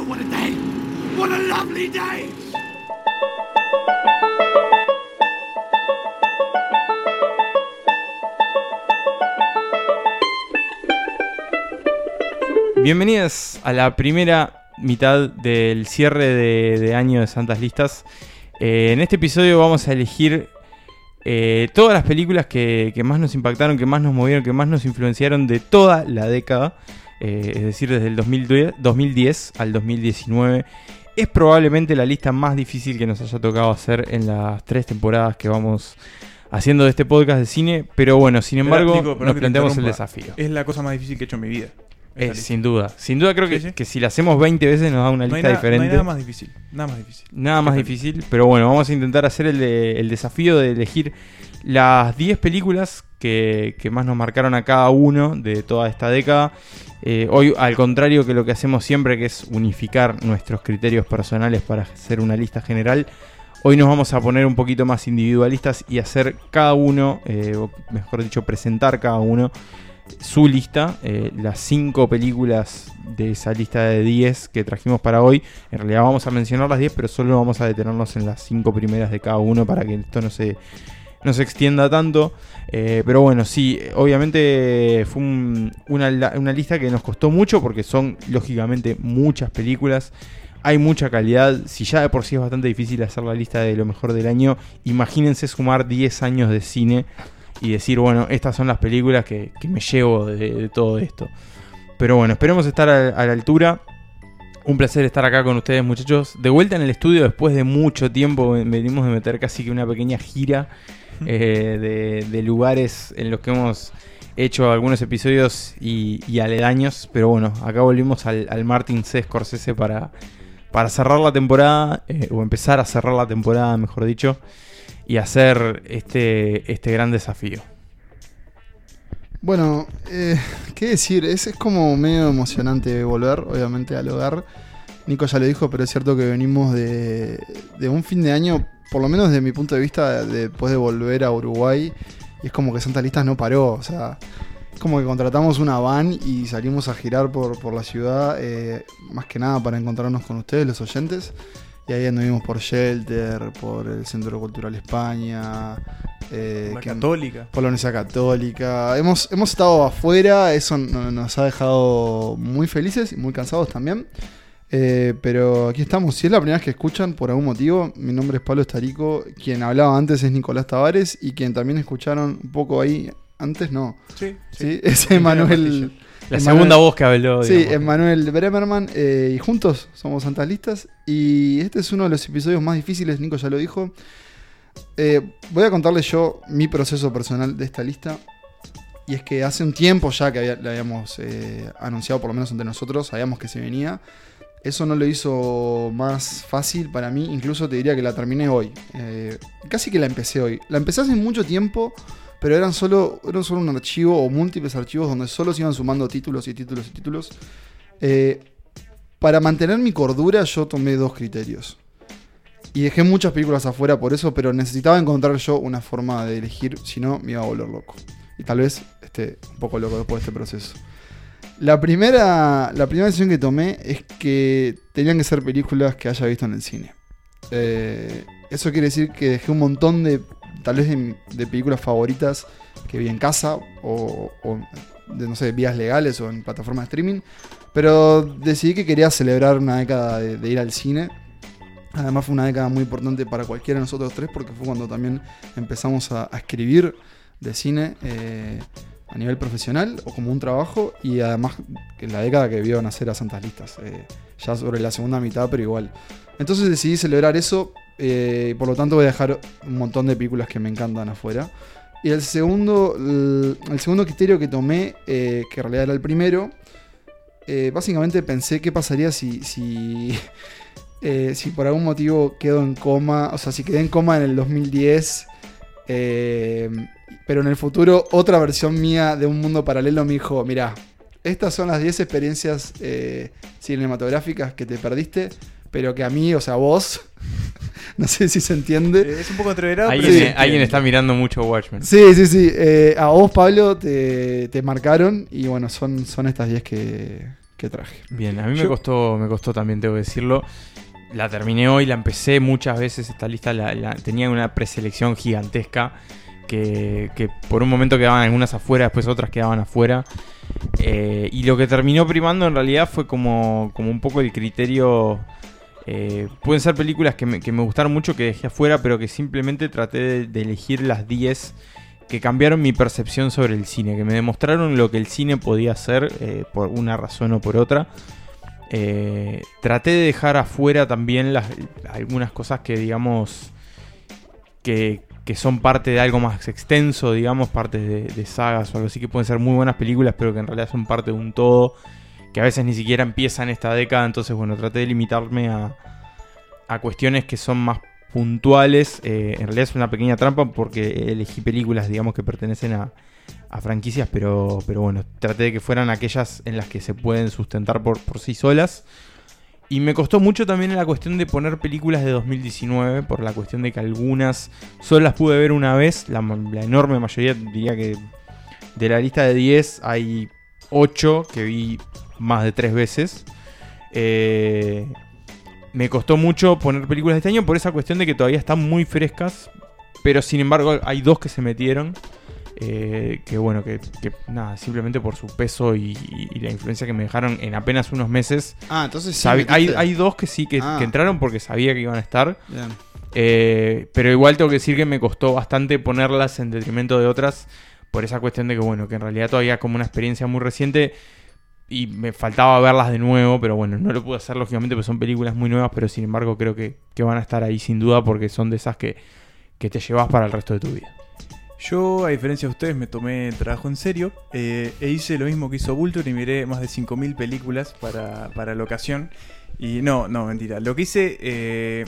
Oh, what a day! What a a la primera mitad del cierre de, año de Santas Listas. Eh, en este episodio vamos a elegir eh, todas las películas que más nos impactaron, que más nos movieron, que más nos influenciaron de toda la década. Eh, es decir, desde el 2010, 2010 al 2019. Es probablemente la lista más difícil que nos haya tocado hacer en las tres temporadas que vamos haciendo de este podcast de cine. Pero bueno, sin embargo, Nico, nos planteamos el desafío. Es la cosa más difícil que he hecho en mi vida. esta Es, sin duda. Sin duda creo que, Sí, que si la hacemos 20 veces nos da una no, lista nada, no diferente. hay nada más difícil. Nada más difícil. Nada más difícil, pero bueno, vamos a intentar hacer el, de- el desafío de elegir las 10 películas que, que más nos marcaron a cada uno de toda esta década. Eh, hoy, al contrario que lo que hacemos siempre, que es unificar nuestros criterios personales para hacer una lista general, hoy nos vamos a poner un poquito más individualistas y hacer cada uno, eh, o mejor dicho, presentar cada uno su lista, eh, las 5 películas de esa lista de 10 que trajimos para hoy. En realidad vamos a mencionar las 10, pero solo vamos a detenernos en las 5 primeras de cada uno para que esto no se, no se extienda tanto. Eh, pero bueno, sí, obviamente fue un- una, una lista que nos costó mucho porque son lógicamente muchas películas. Hay mucha calidad. Si ya de por sí es bastante difícil hacer la lista de lo mejor del año, imagínense sumar 10 años de cine y decir, bueno, estas son las películas que, que me llevo de, todo esto. Pero bueno, esperemos estar a, a la altura. Un placer estar acá con ustedes, muchachos. De vuelta en el estudio después de mucho tiempo. ven- Venimos de meter casi que una pequeña gira eh, de, de lugares en los que hemos hecho algunos episodios y, y aledaños. Pero bueno, acá volvimos al, al Martin C. Scorsese para, para cerrar la temporada, eh, o empezar a cerrar la temporada, mejor dicho, y hacer este, este gran desafío. Bueno, eh, qué decir, es, es como medio emocionante volver, obviamente, al hogar. Nico ya lo dijo, pero es cierto que venimos de, de un fin de año, por lo menos desde mi punto de vista, de- después de volver a Uruguay, y es como que Santa Listas no paró, o sea, es como que contratamos una van y salimos a girar por, por la ciudad, eh, más que nada para encontrarnos con ustedes, los oyentes. Y ahí anduvimos por Shelter, por el Centro Cultural España. eh, La que- católica. por la Universidad Católica. Hemos, hemos estado afuera, eso no- nos ha dejado muy felices y muy cansados también. Eh, pero aquí estamos. Si es la primera vez que escuchan, por algún motivo, mi nombre es Pablo Estarico. Quien hablaba antes es Nicolás Tavares. Y quien también escucharon un poco ahí antes, no. Sí, ¿sí? Es Emanuel. La Emanuel- segunda voz que habló. Sí. Emanuel Bremerman. eh, y juntos somos Santas Listas. Y este es uno de los episodios más difíciles, Nico ya lo dijo. Eh, voy a contarles yo mi proceso personal de esta lista. Y es que hace un tiempo ya que había- le habíamos eh, anunciado, por lo menos entre nosotros, sabíamos que se venía. Eso no lo hizo más fácil para mí, incluso te diría que la terminé hoy. Eh, casi que la empecé hoy. La empecé hace mucho tiempo, pero eran solo, eran solo un archivo o múltiples archivos donde solo se iban sumando títulos y títulos y títulos. Eh, para mantener mi cordura yo tomé dos criterios. Y dejé muchas películas afuera por eso, pero necesitaba encontrar yo una forma de elegir, si no me iba a volver loco. Y tal vez esté un poco loco después de este proceso. La primera, la primera decisión que tomé es que tenían que ser películas que haya visto en el cine. Eh, eso quiere decir que dejé un montón de, tal vez de, películas favoritas que vi en casa o, de, no sé, vías legales o en plataformas de streaming. Pero decidí que quería celebrar una década de, ir al cine. Además fue una década muy importante para cualquiera de nosotros tres porque fue cuando también empezamos a, a escribir de cine eh, a nivel profesional o como un trabajo y además que la década que vio nacer a Santas Listas, eh, ya sobre la segunda mitad pero igual. Entonces decidí celebrar eso eh, por lo tanto voy a dejar un montón de películas que me encantan afuera. Y el segundo, el, segundo criterio que tomé, eh, que en realidad era el primero, eh, básicamente pensé qué pasaría si, si, si por algún motivo quedo en coma, o sea, si quedé en coma en el 2010, eh, pero en el futuro otra versión mía de un mundo paralelo me dijo, mira, estas son las 10 experiencias eh, cinematográficas que te perdiste, pero que a mí, o sea, vos, no sé si se entiende. Eh, Es un poco entreverado, pero Alguien, está mirando mucho Watchmen. Sí, sí, sí. eh, a vos, Pablo, te, te marcaron y bueno, son, son estas 10 que, que traje. Bien, a mí me costó, me costó también, tengo que decirlo. La terminé hoy, la empecé muchas veces. Esta lista la, la- tenía una preselección gigantesca. Que, por un momento quedaban algunas afuera, después otras quedaban afuera. Eh, y lo que terminó primando en realidad fue como, como un poco el criterio. eh, pueden ser películas que me, que me gustaron mucho, que dejé afuera, pero que simplemente traté de, elegir las 10 que cambiaron mi percepción sobre el cine, que me demostraron lo que el cine podía hacer eh, por una razón o por otra. Traté de dejar afuera también algunas cosas que digamos que, que son parte de algo más extenso, digamos, partes de, sagas o algo así que pueden ser muy buenas películas, pero que en realidad son parte de un todo, que a veces ni siquiera empiezan esta década, entonces bueno, traté de limitarme a, a cuestiones que son más puntuales. Eh, en realidad es una pequeña trampa porque elegí películas, digamos, que pertenecen a, a franquicias, pero, pero bueno, traté de que fueran aquellas en las que se pueden sustentar por, por sí solas. Y me costó mucho también la cuestión de poner películas de 2019, por la cuestión de que algunas solo las pude ver una vez, la, enorme mayoría, diría que de la lista de 10 hay 8 que vi más de 3 veces. Eh, me costó mucho poner películas de este año por esa cuestión de que todavía están muy frescas, pero sin embargo hay dos que se metieron. Eh, que bueno, que, que nada, simplemente por su peso y, y la influencia que me dejaron en apenas unos meses. Ah, entonces sí. Hay, hay dos que sí que, Ah. que entraron porque sabía que iban a estar. Bien. Eh, pero igual tengo que decir que me costó bastante ponerlas en detrimento de otras. Por esa cuestión de que, bueno, que en realidad todavía como una experiencia muy reciente. Y me faltaba verlas de nuevo. Pero bueno, no lo pude hacer lógicamente porque son películas muy nuevas. Pero sin embargo creo que, que van a estar ahí sin duda porque son de esas que, que te llevas para el resto de tu vida. Yo, a diferencia de ustedes, me tomé el trabajo en serio eh, e hice lo mismo que hizo Vulture y miré más de 5.000 películas para, para la ocasión. Y no, no, mentira. Lo que hice, eh,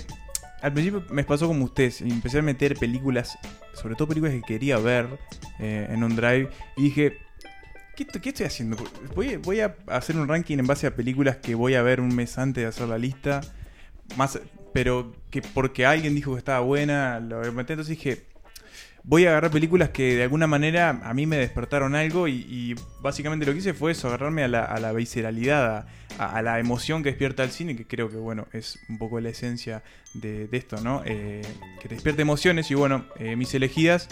al principio me pasó como ustedes, empecé a meter películas, sobre todo películas que quería ver eh, en un drive, y dije, ¿qué, estoy- haciendo? Voy, voy a hacer un ranking en base a películas que voy a ver un mes antes de hacer la lista, más, pero que porque alguien dijo que estaba buena, lo metí, entonces dije voy a agarrar películas que de alguna manera a mí me despertaron algo y, básicamente lo que hice fue eso, agarrarme a la, visceralidad, a, la emoción que despierta el cine, que creo que bueno, es un poco la esencia de, esto, ¿no? Eh, que te despierte emociones y bueno, eh, mis elegidas,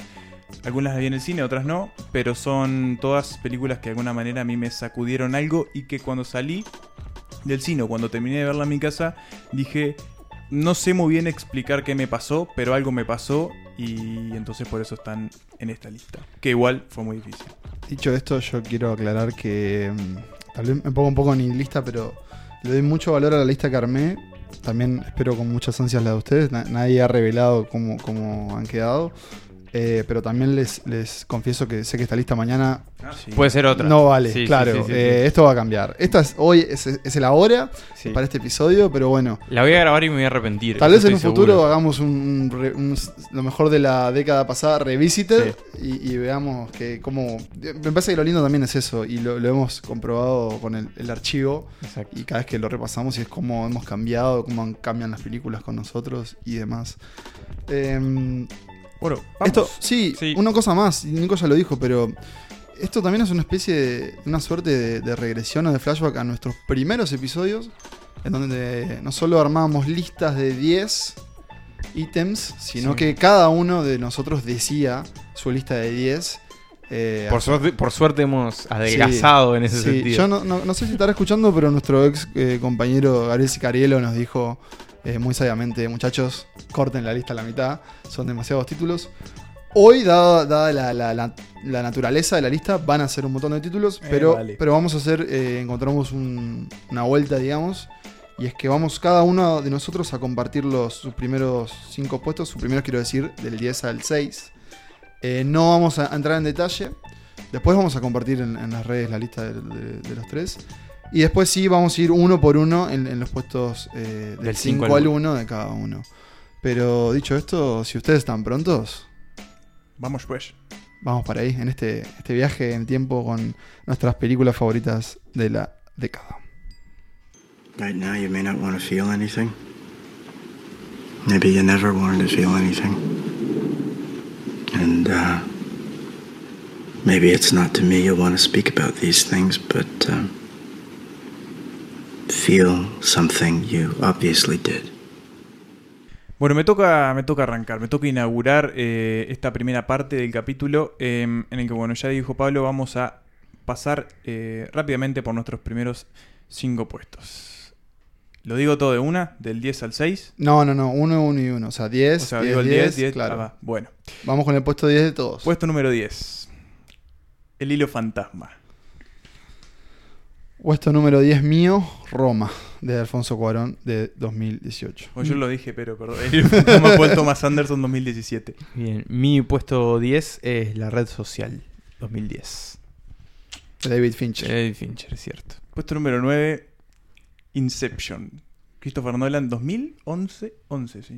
algunas las vi en el cine, otras no, pero son todas películas que de alguna manera a mí me sacudieron algo y que cuando salí del cine cuando terminé de verla en mi casa, dije, no sé muy bien explicar qué me pasó, pero algo me pasó y entonces por eso están en esta lista. Que igual fue muy difícil. Dicho esto, yo quiero aclarar que mm, tal vez me pongo un poco en lista, pero le doy mucho valor a la lista que armé. También espero con muchas ansias la de ustedes. Na- nadie ha revelado cómo, cómo han quedado. Eh, pero también les, les confieso que sé que esta lista mañana Puede ser otra. no vale. Sí, claro, sí, sí, sí. eh, esto va a cambiar. Esta es hoy, es, es el ahora Sí. para este episodio, pero bueno. La voy a grabar y me voy a arrepentir. Tal vez en un futuro seguro. hagamos un, un re- un- lo mejor de la década pasada, revisited, y, y veamos que cómo... Me parece que lo lindo también es eso, y lo, lo hemos comprobado con el, el archivo, Exacto. y cada vez que lo repasamos y es cómo hemos cambiado, cómo han- cambian las películas con nosotros y demás. Em, Bueno, esto, sí, Sí. una cosa más, Nico ya lo dijo, pero esto también es una especie de, una suerte de, de regresión o de flashback a nuestros primeros episodios, en donde no solo armábamos listas de 10 ítems, sino Sí. que cada uno de nosotros decía su lista de 10. eh, Por suerte, por suerte hemos adelgazado en ese Sí, sentido. yo no, no- no sé si estará escuchando, pero nuestro ex eh, compañero Gabriel Sicarielo nos dijo eh, muy sabiamente, muchachos, corten la lista a la mitad, son demasiados títulos. Hoy, dada, dada la, la- la- la naturaleza de la lista, van a ser un montón de títulos, Eh, pero, vale. pero vamos a hacer, eh, encontramos un- una vuelta, digamos, y es que vamos cada uno de nosotros a compartir los, sus primeros cinco puestos, sus primeros quiero decir, del 10 al 6. Eh, no vamos a entrar en detalle. Después vamos a compartir en, en las redes la lista de, de- de los tres. Y después sí vamos a ir uno por uno en, en los puestos eh, del Del 5 cinco al al 1 de cada uno. Pero dicho esto, si ustedes están prontos, vamos pues. vamos para ahí, en este, este viaje en tiempo con nuestras películas favoritas de la década. Right now, you may not want to feel anything. Maybe you never wanted to feel anything. And, uh, maybe it's not to me you want to speak about these things, but, um, feel something you obviously did. Bueno, me toca, me toca arrancar, me toca inaugurar eh, esta primera parte del capítulo eh, en el que, bueno, ya dijo Pablo, vamos a pasar eh, rápidamente por nuestros primeros cinco puestos. Lo digo todo de una, del 10 al 6. No, no, no, uno, uno y uno. O sea, 10. O sea, 10, digo el 10, 10, claro. ah, va. Bueno, Vamos con el puesto 10 de todos. puesto número 10. El hilo fantasma. Puesto número 10 mío, Roma, de Alfonso Cuarón, de 2018. Bueno, yo lo dije, pero perdón. Fantasma fue el Thomas Anderson 2017. Bien, mi puesto 10 es La Red Social 2010. De David Fincher. David Fincher, es cierto. Puesto número 9, Inception. Christopher Nolan 2011, 11, sí.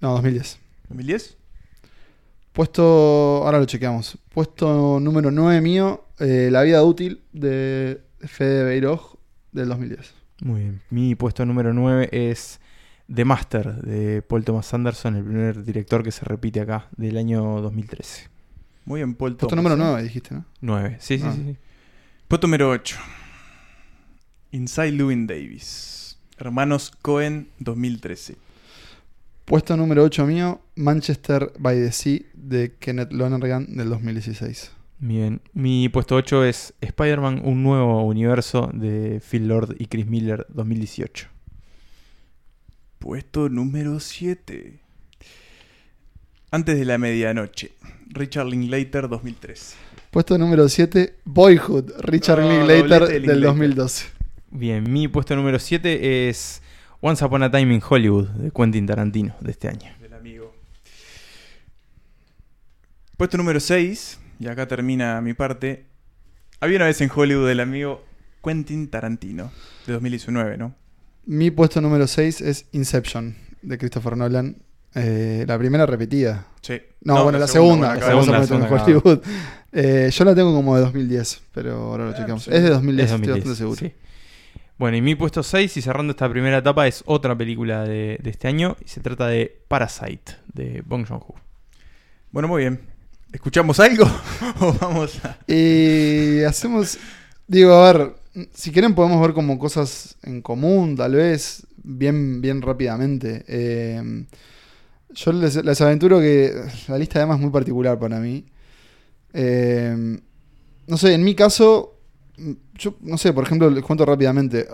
No, 2010. 2010. Puesto, ahora lo chequeamos. Puesto número 9 mío, eh, La vida útil de Fede Beiroj del 2010. Muy bien. Mi puesto número 9 es The Master de Paul Thomas Anderson, el primer director que se repite acá, del año 2013. Muy bien, Paul Puesto Thomas, número ¿eh? 9, dijiste, ¿no? 9. Sí, sí, Ah. sí, sí. Puesto número 8. Inside Llewyn Davis. Hermanos Cohen 2013. Puesto número 8 mío, Manchester by the Sea de Kenneth Lonergan del 2016. Bien. Mi puesto 8 es Spider-Man, un nuevo universo de Phil Lord y Chris Miller 2018. Puesto número 7. Antes de la medianoche. Richard Linklater 2013. Puesto número 7, Boyhood, Richard No, Linklater doblete de del Linklater. 2012. Bien, mi puesto número 7 es Once Upon a Time in Hollywood de Quentin Tarantino de este año. Del amigo. Puesto número 6. Y acá termina mi parte. Había una vez en Hollywood del amigo Quentin Tarantino. De 2019, ¿no? Mi puesto número 6 es Inception de Christopher Nolan. Eh, la primera repetida. Sí. No, bueno, la, segunda. Eh, yo la tengo como de 2010, pero ahora lo Ah, chequeamos. sí. Es de 2010, Es estoy 2010, bastante seguro. sí. Bueno, y mi puesto 6, y cerrando esta primera etapa, es otra película de, de este año. Y se trata de Parasite, de Bong Joon-ho. Bueno, muy bien. ¿Escuchamos algo? ¿O vamos a.? Y hacemos. Digo, a ver, si quieren podemos ver como cosas en común, tal vez, bien, bien rápidamente. Eh, yo les, les aventuro que la lista además es muy particular para mí. Eh, no sé, en mi caso, yo no sé, por ejemplo, les cuento rápidamente.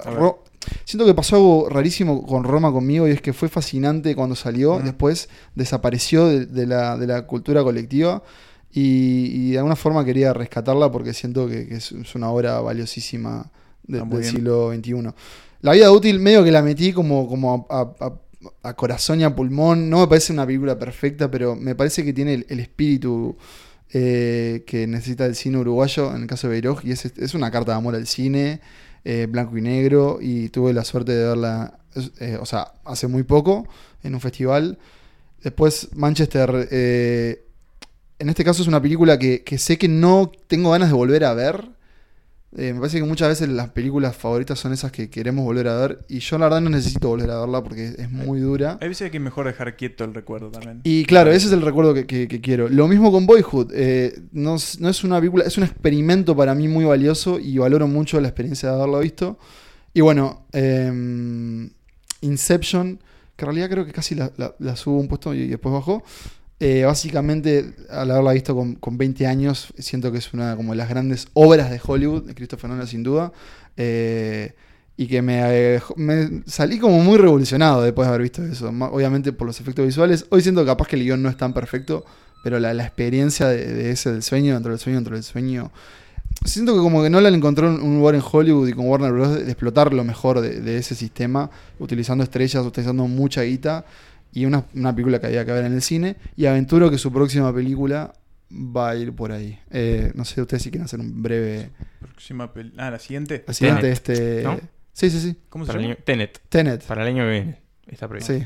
Siento que pasó algo rarísimo con Roma conmigo y es que fue fascinante cuando salió, después desapareció de, de la, de la cultura colectiva y, y de alguna forma quería rescatarla porque siento que, que es, una obra valiosísima de- Ah, del siglo XXI. La vida útil medio que la metí como, como a, a- corazón y a pulmón. No me parece una película perfecta, pero me parece que tiene el, el espíritu eh, que necesita el cine uruguayo, en el caso de Beiroj, y es, es una carta de amor al cine, eh, blanco y negro, y tuve la suerte de verla, eh, o sea, hace muy poco, en un festival. Después Manchester, en este caso es una película que, que sé que no tengo ganas de volver a ver. Eh, me parece que muchas veces las películas favoritas son esas que queremos volver a ver, y yo la verdad no necesito volver a verla porque es muy dura. Hay veces que es mejor dejar quieto el recuerdo también. Y claro, ese es el recuerdo que, que- que quiero. Lo mismo con Boyhood. eh, no, es- no es una película, es un experimento para mí muy valioso y valoro mucho la experiencia de haberlo visto. Y bueno, em, Inception, que en realidad creo que casi la, la- la subo un puesto y, después bajó. Eh, básicamente, al haberla visto con, con 20 años, siento que es una como de las grandes obras de Hollywood, de Christopher Nolan sin duda. Eh, y que me, eh, me salí como muy revolucionado después de haber visto eso. Obviamente por los efectos visuales. Hoy siento capaz que el guion no es tan perfecto, pero la, la experiencia de, ese del sueño, dentro del sueño, dentro del sueño. Siento que como que Nolan encontró un, un lugar en Hollywood y con Warner Bros. de, de explotar lo mejor de, de ese sistema, utilizando estrellas, utilizando mucha guita y una, una película que había que ver en el cine. Y aventuro que su próxima película va a ir por ahí. Eh, no sé, ustedes si quieren hacer un breve. Próxima Ah, la siguiente. La siguiente, Tenet, este. ¿no? Sí, sí, sí. ¿Cómo se Para llama? año, Tenet, Tenet. para el año que viene. Está previsto. Sí.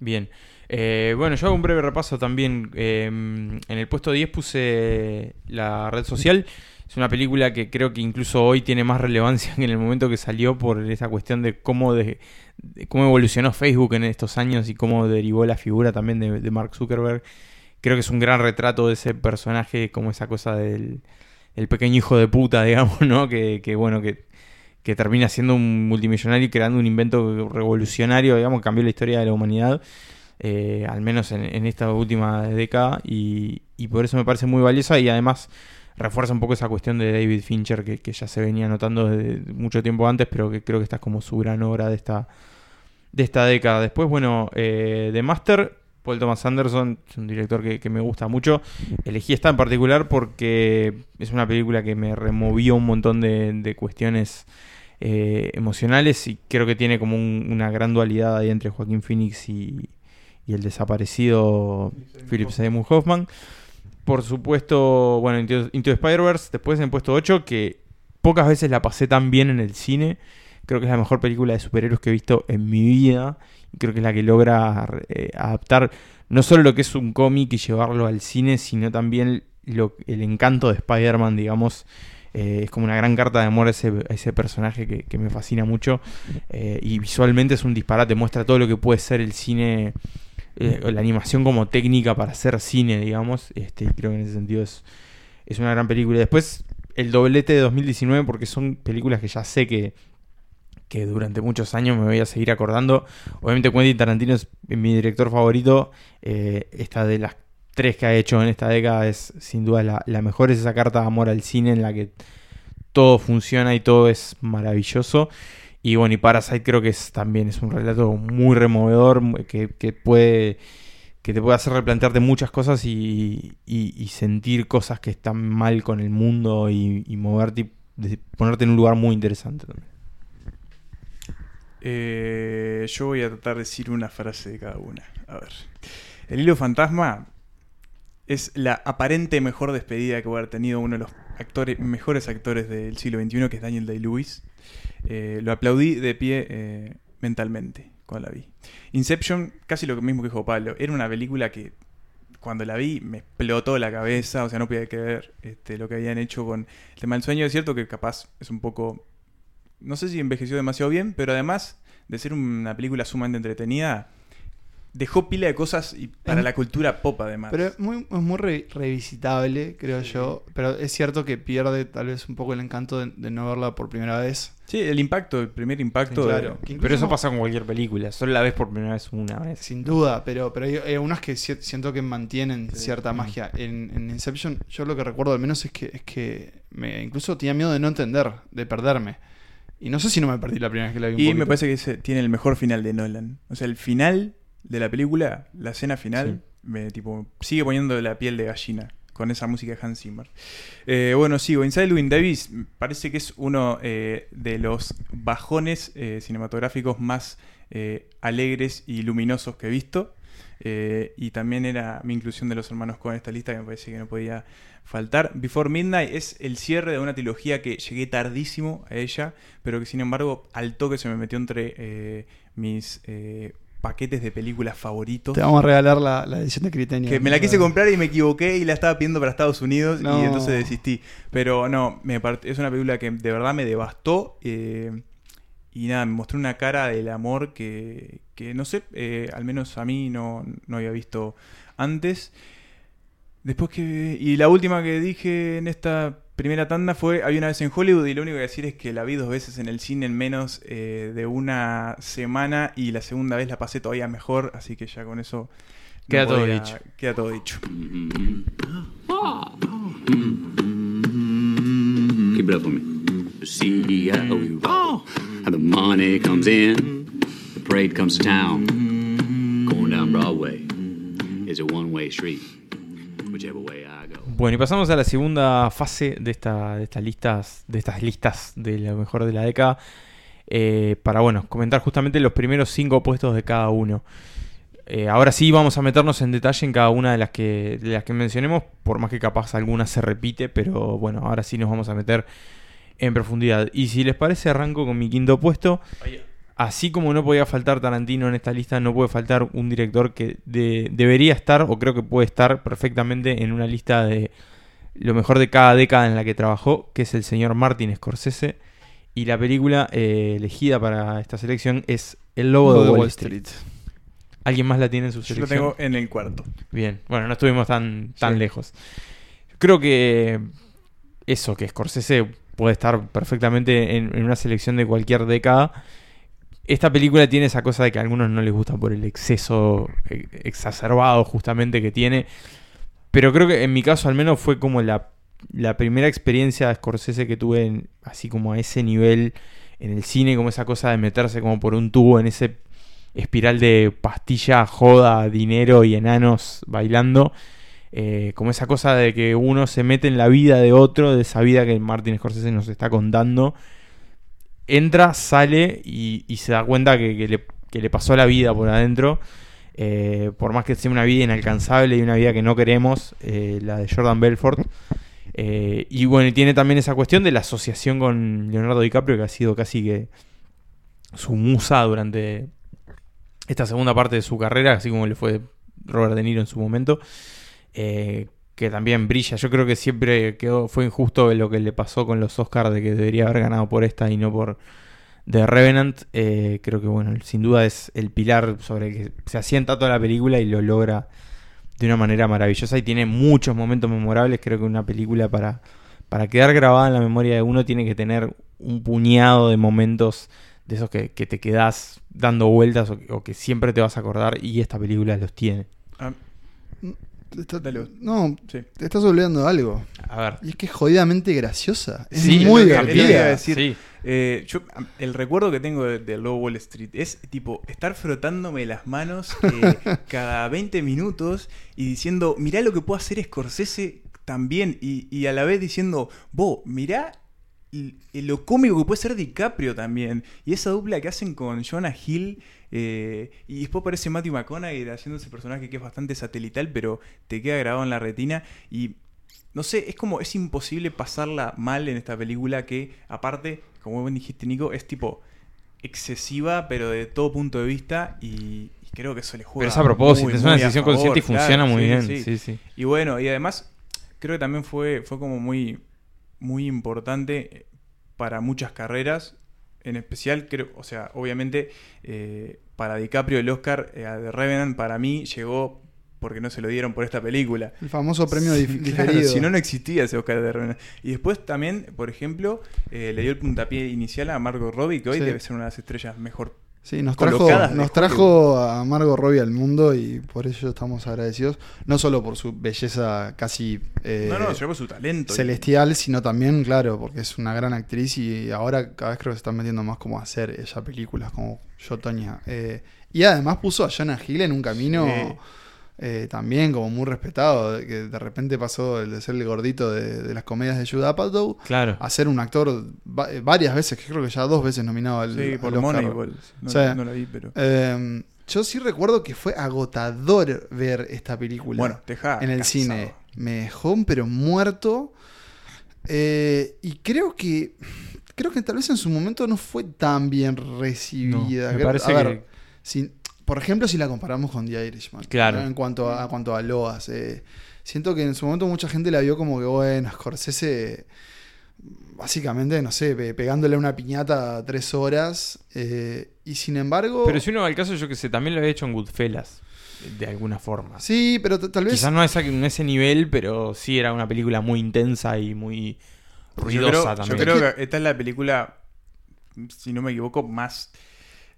Bien. Eh, bueno, yo hago un breve repaso también. Eh, en el puesto 10 puse La Red Social. Es una película que creo que incluso hoy tiene más relevancia que en el momento que salió por esa cuestión de cómo, de cómo evolucionó Facebook en estos años y cómo derivó la figura también de, Mark Zuckerberg. Creo que es un gran retrato de ese personaje, como esa cosa del el pequeño hijo de puta, digamos, ¿no? Que, que bueno, que, que termina siendo un multimillonario y creando un invento revolucionario, digamos, que cambió la historia de la humanidad, eh, al menos en, en esta última década, y, y por eso me parece muy valiosa y además refuerza un poco esa cuestión de David Fincher que, que ya se venía notando desde mucho tiempo antes, pero que creo que esta es como su gran obra de esta, de esta década. Después, bueno, eh, The Master, Paul Thomas Anderson, es un director que, que me gusta mucho. Elegí esta en particular porque es una película que me removió un montón de, de cuestiones eh, emocionales y creo que tiene como un- una gran dualidad ahí entre Joaquín Phoenix y, y el desaparecido Philip Seymour Hoffman. Por supuesto, bueno, Into, Spider-Verse, después en puesto 8, que pocas veces la pasé tan bien en el cine. Creo que es la mejor película de superhéroes que he visto en mi vida. Creo que es la que logra eh, adaptar no solo lo que es un cómic y llevarlo al cine, sino también lo- el encanto de Spider-Man, digamos. Eh, es como una gran carta de amor a ese, ese personaje que, que me fascina mucho. Eh, y visualmente es un disparate, muestra todo lo que puede ser el cine, eh, la animación como técnica para hacer cine, digamos. Este, creo que en ese sentido es, es una gran película. Después el doblete de 2019, porque son películas que ya sé que, que durante muchos años me voy a seguir acordando. Obviamente Quentin Tarantino es mi director favorito. Eh, esta de las tres que ha hecho en esta década es sin duda la, la mejor. Es esa carta de amor al cine en la que todo funciona y todo es maravilloso. Y bueno, y Parasite creo que es también es un relato muy removedor que, que puede que te puede hacer replantearte muchas cosas y, y- sentir cosas que están mal con el mundo y, moverte y ponerte en un lugar muy interesante también. Eh, yo voy a tratar de decir una frase de cada una. A ver. El hilo fantasma es la aparente mejor despedida que hubiera tenido uno de los actores, mejores actores del siglo XXI, que es Daniel Day-Lewis. Eh, lo aplaudí de pie eh, mentalmente cuando la vi. Inception, casi lo mismo que dijo Pablo. Era una película que cuando la vi me explotó la cabeza, o sea, no podía creer este, lo que habían hecho con el tema del sueño. Es cierto que capaz es un poco no sé si envejeció demasiado bien, pero además de ser una película sumamente entretenida, dejó pila de cosas y para Es- la cultura pop además. Pero es muy, es muy re- revisitable, creo yo. Pero es cierto que pierde tal vez un poco el encanto de, de no verla por primera vez. sí, el impacto, el primer impacto. Sí, claro. Pero eso no- pasa con cualquier película, solo la ves por primera vez una vez. Sin duda, pero, pero hay, hay algunas que si- siento que mantienen Sí. cierta magia. En, en Inception, yo lo que recuerdo al menos es que, es que me incluso tenía miedo de no entender, de perderme. Y no sé si no me perdí la primera vez que la vi. un Y me parece que ese tiene el mejor final de Nolan. O sea, el final de la película, la escena final, me tipo sigue poniendo la piel de gallina con esa música de Hans Zimmer. Eh, bueno, sigo. Inside Llewyn Davis parece que es uno eh, de los bajones eh, cinematográficos más alegres y luminosos que he visto. Y también era mi inclusión de los hermanos con esta lista que me parece que no podía faltar. Before Midnight es el cierre de una trilogía que llegué tardísimo a ella, pero que sin embargo al toque se me metió entre mis eh, paquetes de películas favoritos. Te vamos a regalar la, la edición de Criterio. Que me la quise comprar y me equivoqué y la estaba pidiendo para Estados Unidos No. y entonces desistí. Pero no, me part- es una película que de verdad me devastó. eh, y nada, me mostró una cara del amor que, que no sé, eh, al menos a mí no, no había visto antes. Después que... Y la última que dije en esta primera tanda fue Había una vez en Hollywood y lo único que decir es que la vi dos veces en el cine en menos eh, de una semana y la segunda vez la pasé todavía mejor, así que ya con eso... no Queda todo podía- dicho. Queda todo dicho. Keep it up for me. The CEO. Oh. How the money comes in, the parade comes to town. Going down Broadway is a one-way street. Whichever way I go. Bueno, y pasamos a la segunda fase de, esta, de estas listas, de estas listas de lo mejor de la década. eh, para bueno, comentar justamente los primeros cinco puestos de cada uno. Eh, ahora sí vamos a meternos en detalle en cada una de las que, de las que mencionemos, por más que capaz alguna se repite, pero bueno, ahora sí nos vamos a meter en profundidad. Y si les parece, arranco con mi quinto puesto. Así como no podía faltar Tarantino en esta lista, no puede faltar un director que de- debería estar, o creo que puede estar perfectamente en una lista de lo mejor de cada década en la que trabajó, que es el señor Martin Scorsese. Y la película eh, elegida para esta selección es El Lobo de, Wall, Street. ¿Alguien más la tiene en su Yo lo selección? tengo en el cuarto. Bien, bueno, no estuvimos tan, tan Sí. lejos. Creo que eso, que Scorsese puede estar perfectamente en, en una selección de cualquier década. Esta película tiene esa cosa de que a algunos no les gusta por el exceso eh, exacerbado justamente que tiene. Pero creo que en mi caso al menos fue como la, la primera experiencia de Scorsese que tuve así como a ese nivel en el cine, como esa cosa de meterse como por un tubo en ese espiral de pastilla, joda, dinero y enanos bailando. Eh, como esa cosa de que uno se mete en la vida de otro, de esa vida que Martin Scorsese nos está contando. Entra, sale y, se da cuenta que, que le, pasó la vida por adentro. Eh, por más que sea una vida inalcanzable y una vida que no queremos, eh, la de Jordan Belfort. Eh, y bueno, tiene también esa cuestión de la asociación con Leonardo DiCaprio, que ha sido casi que su musa durante esta segunda parte de su carrera, así como le fue Robert De Niro en su momento, que también brilla. Yo creo que siempre quedó, fue injusto lo que le pasó con los Oscars de que debería haber ganado por esta y no por The Revenant. Eh, creo que bueno, sin duda es el pilar sobre el que se asienta toda la película y lo logra de una manera maravillosa y tiene muchos momentos memorables. Creo que una película para, para quedar grabada en la memoria de uno tiene que tener un puñado de momentos de esos que, te quedas dando vueltas o, que- siempre te vas a acordar y esta película los tiene. Ah, está- Dale. no, sí. te estás olvidando de algo. A ver. Y es que es jodidamente graciosa. Es Sí, muy divertida. decir. Sí. Eh, yo, el recuerdo que tengo de, de Low Wall Street es tipo estar frotándome las manos eh, cada 20 minutos y diciendo, mirá lo que puede hacer Scorsese también. Y, y a la vez diciendo, vos, mirá lo cómico que puede ser DiCaprio también. Y esa dupla que hacen con Jonah Hill. eh, y después aparece Matthew McConaughey haciendo ese personaje que es bastante satelital, pero te queda grabado en la retina. Y no sé, es como, es imposible pasarla mal en esta película que, aparte, como bien dijiste, Nico, es tipo excesiva, pero de todo punto de vista y, y creo que eso le juega. Pero es a propósito, muy, es una decisión favor, consciente y claro, funciona muy sí, bien. sí. Sí, sí. Y bueno, y además, creo que también fue, fue como muy, muy importante eh, para muchas carreras. En especial, creo, o sea, obviamente, eh, para DiCaprio el Oscar eh, a The Revenant para mí llegó porque no se lo dieron por esta película. El famoso premio Sí, dif- claro, diferido. si no, no existía ese Oscar de Revenant. Y después también, por ejemplo, eh, le dio el puntapié inicial a Margot Robbie, que hoy Sí. debe ser una de las estrellas mejor. Sí, nos trajo, nos trajo a Margot Robbie al mundo y por ello estamos agradecidos. No solo por su belleza casi eh, no, no, llegó su talento. celestial, sino también, claro, porque es una gran actriz y ahora cada vez creo que se está metiendo más como a hacer ella películas como Yo, Toña. Eh, y además puso a Jonah Hill en un camino Sí. Eh, también como muy respetado, que de repente pasó el de ser el gordito de, de las comedias de Judd Apatow Claro. a ser un actor va- eh, varias veces, que creo que ya dos veces nominado al, Sí, por al Oscar. Moneyball. No, la vi, pero. Eh, yo sí recuerdo que fue agotador ver esta película Bueno, te deja en el cansado. cine. Me dejó, pero muerto. Eh, y creo que. Creo que tal vez en su momento no fue tan bien recibida. No, me parece a ver, que- si- por ejemplo, si la comparamos con The Irishman. Claro. ¿no? En cuanto a, a cuanto a Loas. eh, siento que en su momento mucha gente la vio como que, bueno, Scorsese. Básicamente, no sé, pe- pegándole una piñata tres horas. eh, y sin embargo. Pero si uno va al caso, yo que sé, también lo había hecho en Goodfellas, de alguna forma. Sí, pero tal vez. Quizás no a ese nivel, pero sí era una película muy intensa y muy Yo ruidosa creo, yo también. creo que esta es la película, si no me equivoco, más.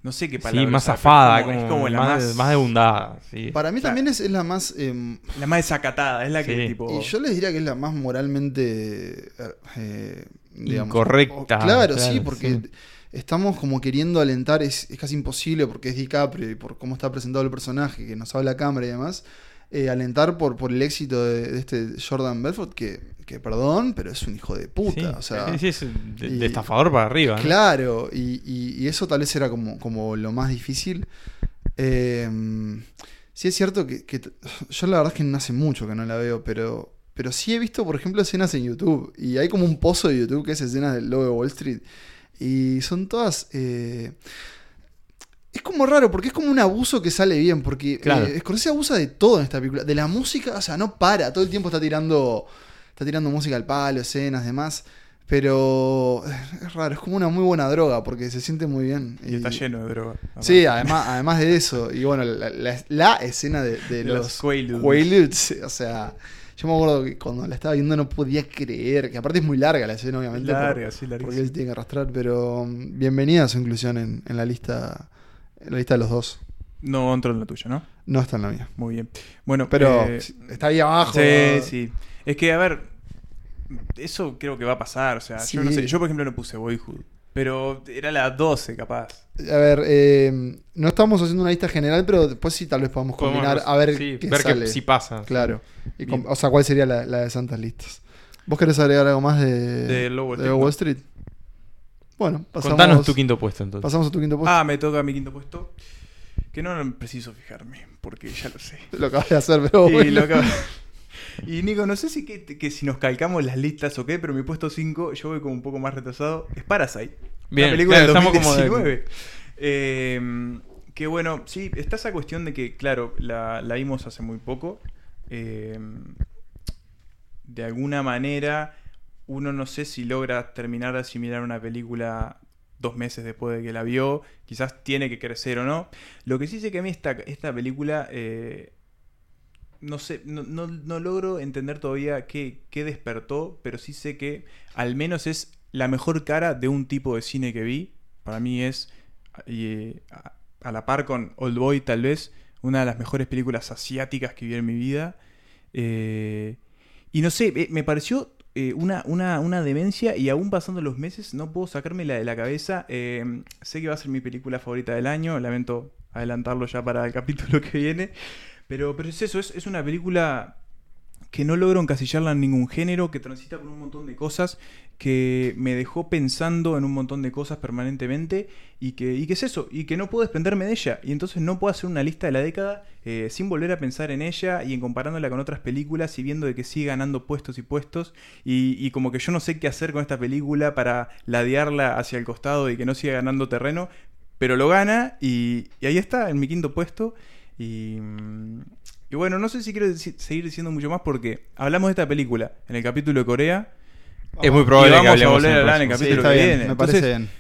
No sé qué palabra. sí, más usar, zafada, es como- como, es como la más, más, más de bundada. Sí. Para mí Claro. también es, es la más. em, La más desacatada, es la que Sí. tipo. y yo les diría que es la más moralmente. eh, digamos, Incorrecta, o- claro, sí, porque sí. estamos como queriendo alentar, es, es casi imposible porque es DiCaprio y por cómo está presentado el personaje, que nos habla la cámara y demás. eh, alentar por, por el éxito de, de este Jordan Belfort, que, que perdón, pero es un hijo de puta. Sí, o sea, sí, sí, es de, y- de estafador para arriba. ¿no? Claro, y, y- y eso tal vez era como, como lo más difícil. Eh, sí es cierto que, yo la verdad es que no hace mucho que no la veo, pero, pero sí he visto, por ejemplo, escenas en YouTube. Y hay como un pozo de YouTube que es escenas del logo de Wall Street. Y son todas... eh, es como raro, porque es como un abuso que sale bien, porque Claro. eh, Scorsese abusa de todo en esta película. De la música, o sea, no para, todo el tiempo está tirando, está tirando música al palo, escenas, demás. Pero es raro, es como una muy buena droga, porque se siente muy bien. y está lleno de droga. Sí, además, además de eso. Y bueno, la, la- la escena de, de De los los Quaaludes. O sea, Yo me acuerdo que cuando la estaba viendo no podía creer, que aparte es muy larga la escena, obviamente. por- Larga, sí, Porque larguísima. él tiene que arrastrar, pero mm, bienvenida a su inclusión en, en la lista en la lista de los dos. No entró en la tuya, ¿no? No está en la mía. Muy bien. Bueno, Pero eh, está ahí abajo. Sí, sí. Es que, a ver, eso creo que va a pasar. O sea, yo no sé. Yo, por ejemplo, no puse Boyhood. Pero era la 12, capaz. A ver, eh, no estamos haciendo una lista general, pero después sí tal vez podamos Podemos, combinar a ver sí, qué ver sale. que si pasa. Claro. Y o sea, ¿cuál sería la, la de santas listas? ¿Vos querés agregar algo más de, De Low Wall de Street, Wall no. Street? Bueno, pasamos, Contanos tu quinto puesto entonces. pasamos a tu quinto puesto. Ah, me toca mi quinto puesto. Que no preciso fijarme, porque ya lo sé. Lo acabas de hacer, pero Y, bueno. lo acabo- y Nico, no sé si que, que si nos calcamos las listas o qué, pero mi puesto 5, yo voy como un poco más retrasado, es Parasite. Bien, una película claro, del estamos como de- 2019. Eh, que bueno, sí, está esa cuestión de que, claro, la, la vimos hace muy poco. Eh, de alguna manera, uno no sé si logra terminar de asimilar una película dos meses después de que la vio. Quizás tiene que crecer o no. Lo que sí sé que a mí esta, esta película... eh, no sé, no, no- no logro entender todavía qué, qué despertó, pero sí sé que al menos es la mejor cara de un tipo de cine que vi. Para mí es, eh, a, la par con Old Boy tal vez, una de las mejores películas asiáticas que vi en mi vida. Eh, y no sé, me pareció eh, una, una, una demencia y aún pasando los meses no puedo sacármela de la cabeza. Eh, sé que va a ser mi película favorita del año, lamento adelantarlo ya para el capítulo que viene. Pero, pero es eso, es, es una película que no logro encasillarla en ningún género, que transita por un montón de cosas, que me dejó pensando en un montón de cosas permanentemente y que, y que es eso, y que no puedo desprenderme de ella. Y entonces no puedo hacer una lista de la década eh, sin volver a pensar en ella y en comparándola con otras películas y viendo de que sigue ganando puestos y puestos. Y, y como que yo no sé qué hacer con esta película para ladearla hacia el costado y que no siga ganando terreno, pero lo gana y, y ahí está, en mi quinto puesto. Y, y bueno, no sé si quiero deci- seguir diciendo mucho más porque hablamos de esta película en el capítulo de Corea. Es muy probable Y que vamos a volver a hablar en el. Sí, capítulo que bien, viene. me Entonces, parece bien.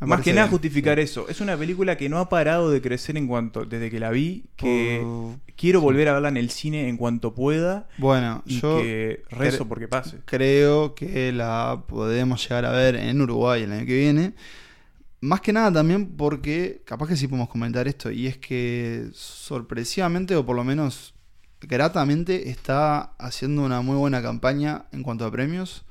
Me más parece que nada bien. justificar eso. Es una película que no ha parado de crecer en cuanto desde que la vi, que quiero volver a verla en el cine en cuanto pueda Bueno, y yo que rezo porque pase. creo que la podemos llegar a ver en Uruguay el año que viene. Más que nada también porque, capaz que sí podemos comentar esto, y es que sorpresivamente, o por lo menos gratamente, está haciendo una muy buena campaña en cuanto a premios.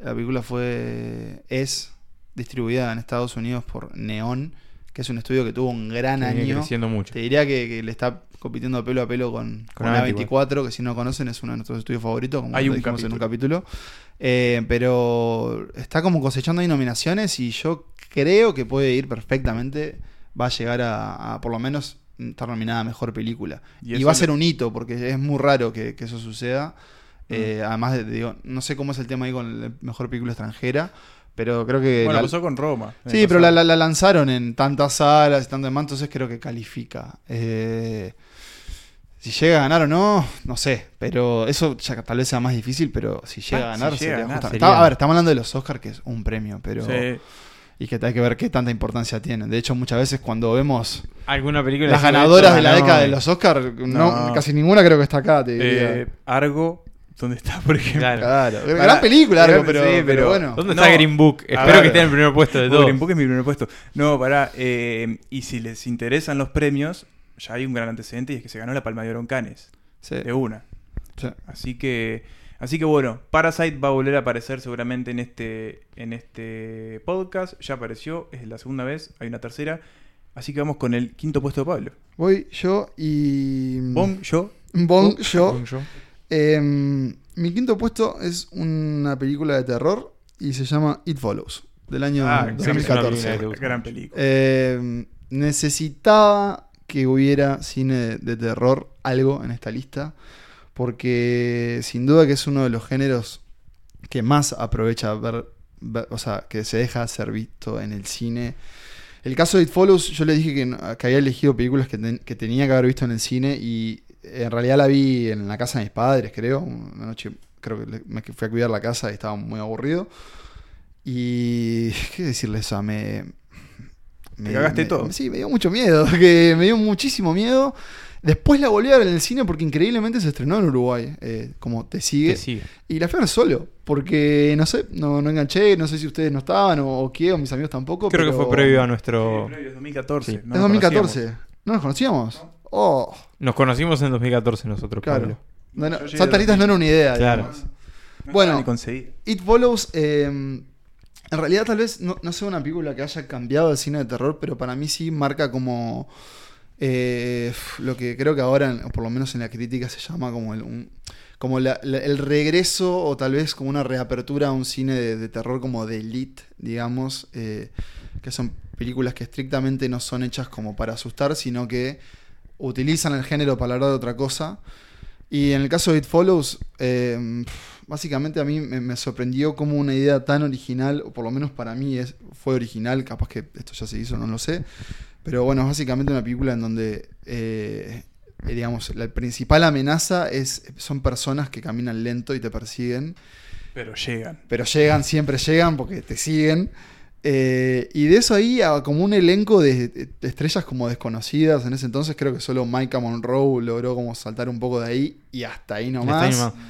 La película fue es distribuida en Estados Unidos por Neon, que es un estudio que tuvo un gran año. creciendo mucho. Te diría que, que le está compitiendo pelo a pelo con, Con con A24, A24, que si no conocen es uno de nuestros estudios favoritos, como Hay lo un dijimos en un capítulo. Eh, pero está como cosechando ahí nominaciones y yo creo que puede ir perfectamente. Va a llegar a, a por lo menos estar nominada a mejor película. Y va a ser un hito, porque es muy raro que, que eso suceda. Eh, además, de- digo, no sé cómo es el tema ahí con la mejor película extranjera, pero creo que. Bueno, la- pasó con Roma. Sí, pero la- la lanzaron en tantas salas y tanto demás, entonces creo que califica. Eh, si llega a ganar o no, no sé. Pero eso ya tal vez sea más difícil, pero si llega Ah, a ganar, si llega sería a ganar, justa- sería- Está- A ver, estamos hablando de los Oscars, que es un premio, pero. Sí. Y que hay que ver qué tanta importancia tienen. De hecho, muchas veces cuando vemos ¿Alguna película las ganadoras de la década de los Oscars, no, No. casi ninguna creo que está acá, te diría. Eh, Argo, ¿dónde está, por ejemplo? Claro. Gran película, algo, pero, sí, pero pero- bueno. ¿Dónde No. está Green Book? Espero ver. que esté en el primer puesto de todos. Green Book es mi primer puesto. No, pará. eh, y si les interesan los premios, ya hay un gran antecedente y es que se ganó la Palma de Oro en Cannes. Sí, De una. sí. Así que, así que bueno, Parasite va a volver a aparecer seguramente en este, en este podcast. Ya apareció, es la segunda vez, hay una tercera. Así que vamos con el quinto puesto de Pablo. Voy yo y. Bong, yo. Bong, yo. Yo. Em, mi quinto puesto es una película de terror y se llama It Follows, del año Ah, sé que es una 2014. película que te gusta Gran película. Em, necesitaba que hubiera cine de, terror, algo en esta lista, porque sin duda que es uno de los géneros que más aprovecha ver, o sea, que se deja ser visto en el cine. El caso de It Follows, yo le dije que, había elegido películas que, que tenía que haber visto en el cine y en realidad la vi en la casa de mis padres, creo. Una noche creo que me fui a cuidar la casa y estaba muy aburrido. Y. ¿Qué decirles? O sea, me. Te cagaste me- todo. Sí, me dio mucho miedo. Que me dio muchísimo miedo. Después la volví a ver en el cine porque increíblemente se estrenó en Uruguay, eh, como te sigue. Te sigue. Y la fui a ver solo, porque no sé, no, no enganché, no sé si ustedes no estaban o, o qué, o mis amigos tampoco. Creo que fue previo a nuestro... Sí, previo, 2014. Sí. no es nos 2014. conocíamos. ¿No nos conocíamos? Oh, Nos conocimos en 2014 nosotros, claro. Pablo. No, no, era una idea, Claro. Bueno. It Follows, eh, en realidad tal vez no, no sea una película que haya cambiado el cine de terror, pero para mí sí marca como eh, lo que creo que ahora, por lo menos en la crítica, se llama como el, un- como la- el regreso o tal vez como una reapertura a un cine de, de terror como de elite, digamos, eh, que son películas que estrictamente no son hechas como para asustar, sino que utilizan el género para hablar de otra cosa. Y en el caso de It Follows, eh, básicamente a mí me, me sorprendió como una idea tan original, o por lo menos para mí es, fue original, capaz que esto ya se hizo, no lo sé. Pero bueno, es básicamente una película en donde, eh, eh, digamos, la principal amenaza es, son personas que caminan lento y te persiguen. Pero llegan. Pero llegan, siempre llegan porque te siguen. Eh, y de eso ahí a como un elenco de, de estrellas como desconocidas. En ese entonces creo que solo Micah Monroe logró como saltar un poco de ahí y hasta ahí nomás. Está ahí nomás.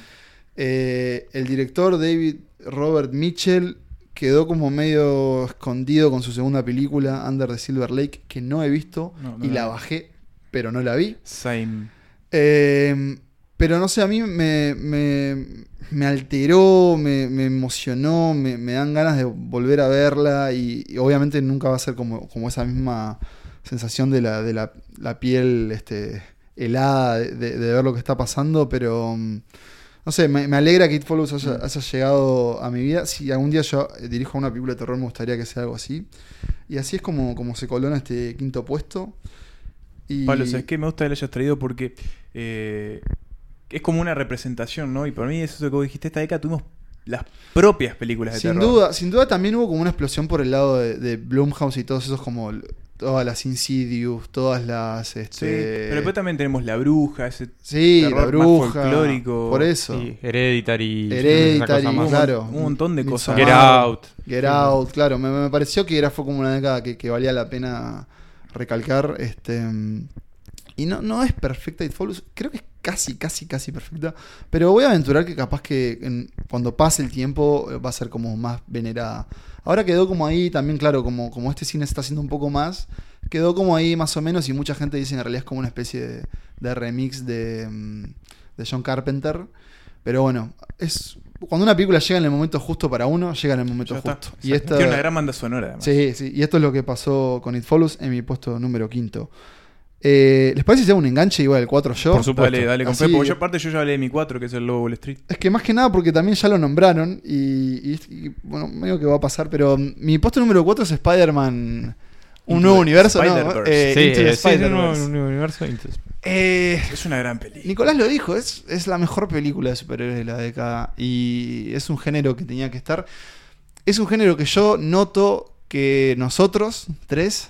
Eh, el director David Robert Mitchell quedó como medio escondido con su segunda película, Under the Silver Lake, que no he visto No, no y la vi. bajé, pero no la vi. Same. Eh, pero no sé, a mí me, me, me alteró, me, me emocionó, me, dan ganas de volver a verla y, y obviamente nunca va a ser como, como esa misma sensación de la, de la, la piel este, helada de, de- de ver lo que está pasando, pero mm, no sé, me, me alegra que It Follows haya, haya llegado a mi vida. Si algún día yo eh, dirijo una película de terror me gustaría que sea algo así. Y así es como, como se coló en este quinto puesto. Y... Pablo, ¿sabes qué? Me gusta que lo hayas traído porque eh, es como una representación, ¿no? Y para mí, eso es lo que vos dijiste, esta década tuvimos las propias películas de Sin terror. duda, sin duda también hubo como una explosión por el lado de, de Blumhouse y todos esos como todas las Insidious, todas las Sí, este pero después también tenemos La Bruja, ese sí, terror la más bruja, folclórico. por eso. Sí, Hereditary. Hereditary, más. claro. un montón de cosas. Get Out. Get Out, claro, me, me pareció que era fue como una década que, que valía la pena recalcar este y no, no es perfecta It Follows, creo que es casi, casi, casi perfecta, pero voy a aventurar que capaz que en- cuando pase el tiempo eh, va a ser como más venerada. Ahora quedó como ahí también, claro, como, como este cine se está haciendo un poco más, quedó como ahí más o menos y mucha gente dice que en realidad es como una especie de, de remix de, mm, de John Carpenter. Pero bueno, es cuando una película llega en el momento justo para uno, llega en el momento está. justo. Exacto. Y esta, Tiene una gran banda sonora, además. Sí, sí, y esto es lo que pasó con It Follows en mi puesto número quinto. Eh, ¿Les parece si hago un enganche igual el 4 yo? Por supuesto. Dale, dale, con Así- fe, porque yo aparte yo ya hablé de mi 4, que es el Lobo Wall Street. Es que más que nada porque también ya lo nombraron y, y- y, bueno, medio que va a pasar, pero mm, mi puesto número 4 es Spider-Man, un nuevo the universo, ¿no? Eh, Sí, Into the eh, sí, es un un universo. Into Eh, Es una gran película. Nicolás lo dijo, es, es la mejor película de superhéroes de la década y es un género que tenía que estar. Es un género que yo noto que nosotros, tres,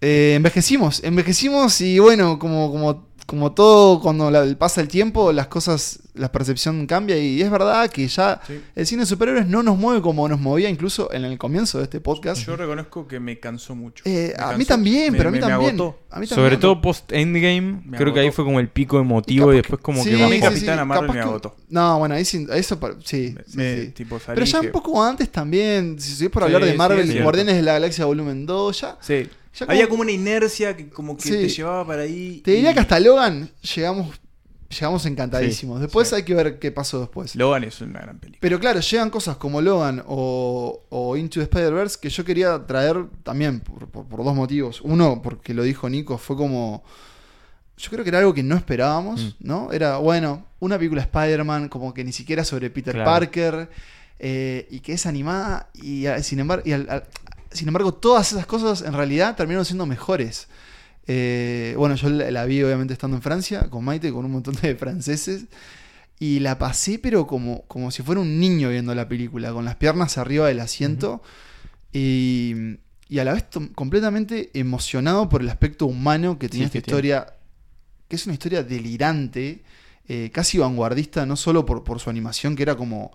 eh, envejecimos. Envejecimos y bueno, como, como, como todo, cuando la- pasa el tiempo, las cosas, la percepción cambia y es verdad que ya Sí. el cine de superhéroes no nos mueve como nos movía incluso en el comienzo de este podcast. Yo reconozco que me cansó mucho. Eh, Me a cansó. mí también, Me- pero a mí me- también. agotó. A mí Sobre todo post Endgame, Me creo que ahí fue como el pico emotivo y después como Sí, que A mí. Capitana Marvel capaz me que- agotó. No, bueno, ahí sin- eso sí. Sí, sí. tipo, Pero ya un poco antes también, si es por Sí, hablar de sí, Marvel. Guardianes de la Galaxia Volumen 2, ya. Sí. Había como- una inercia que como que Sí. te llevaba para ahí. Te diría y- que hasta Logan llegamos, llegamos encantadísimos. Sí, después sí. hay que ver qué pasó después. Logan es una gran película. Pero claro, llegan cosas como Logan o, o Into the Spider-Verse que yo quería traer también por, por- por dos motivos. Uno, porque lo dijo Nico, fue como. Yo creo que era algo que no esperábamos, Mm. ¿no? Era, bueno, una película Spider-Man, como que ni siquiera sobre Peter Claro. Parker, eh, y que es animada, y sin embargo, y al- al- sin embargo, todas esas cosas en realidad terminaron siendo mejores. Eh, bueno, yo la, la vi obviamente estando en Francia, con Maite, con un montón de franceses. Y la pasé, pero como, como si fuera un niño viendo la película, con las piernas arriba del asiento. y, y a la vez completamente emocionado por el aspecto humano que tenía Sí, esta que tiene. historia, que es una historia delirante, eh, casi vanguardista, no solo por, por su animación, que era como...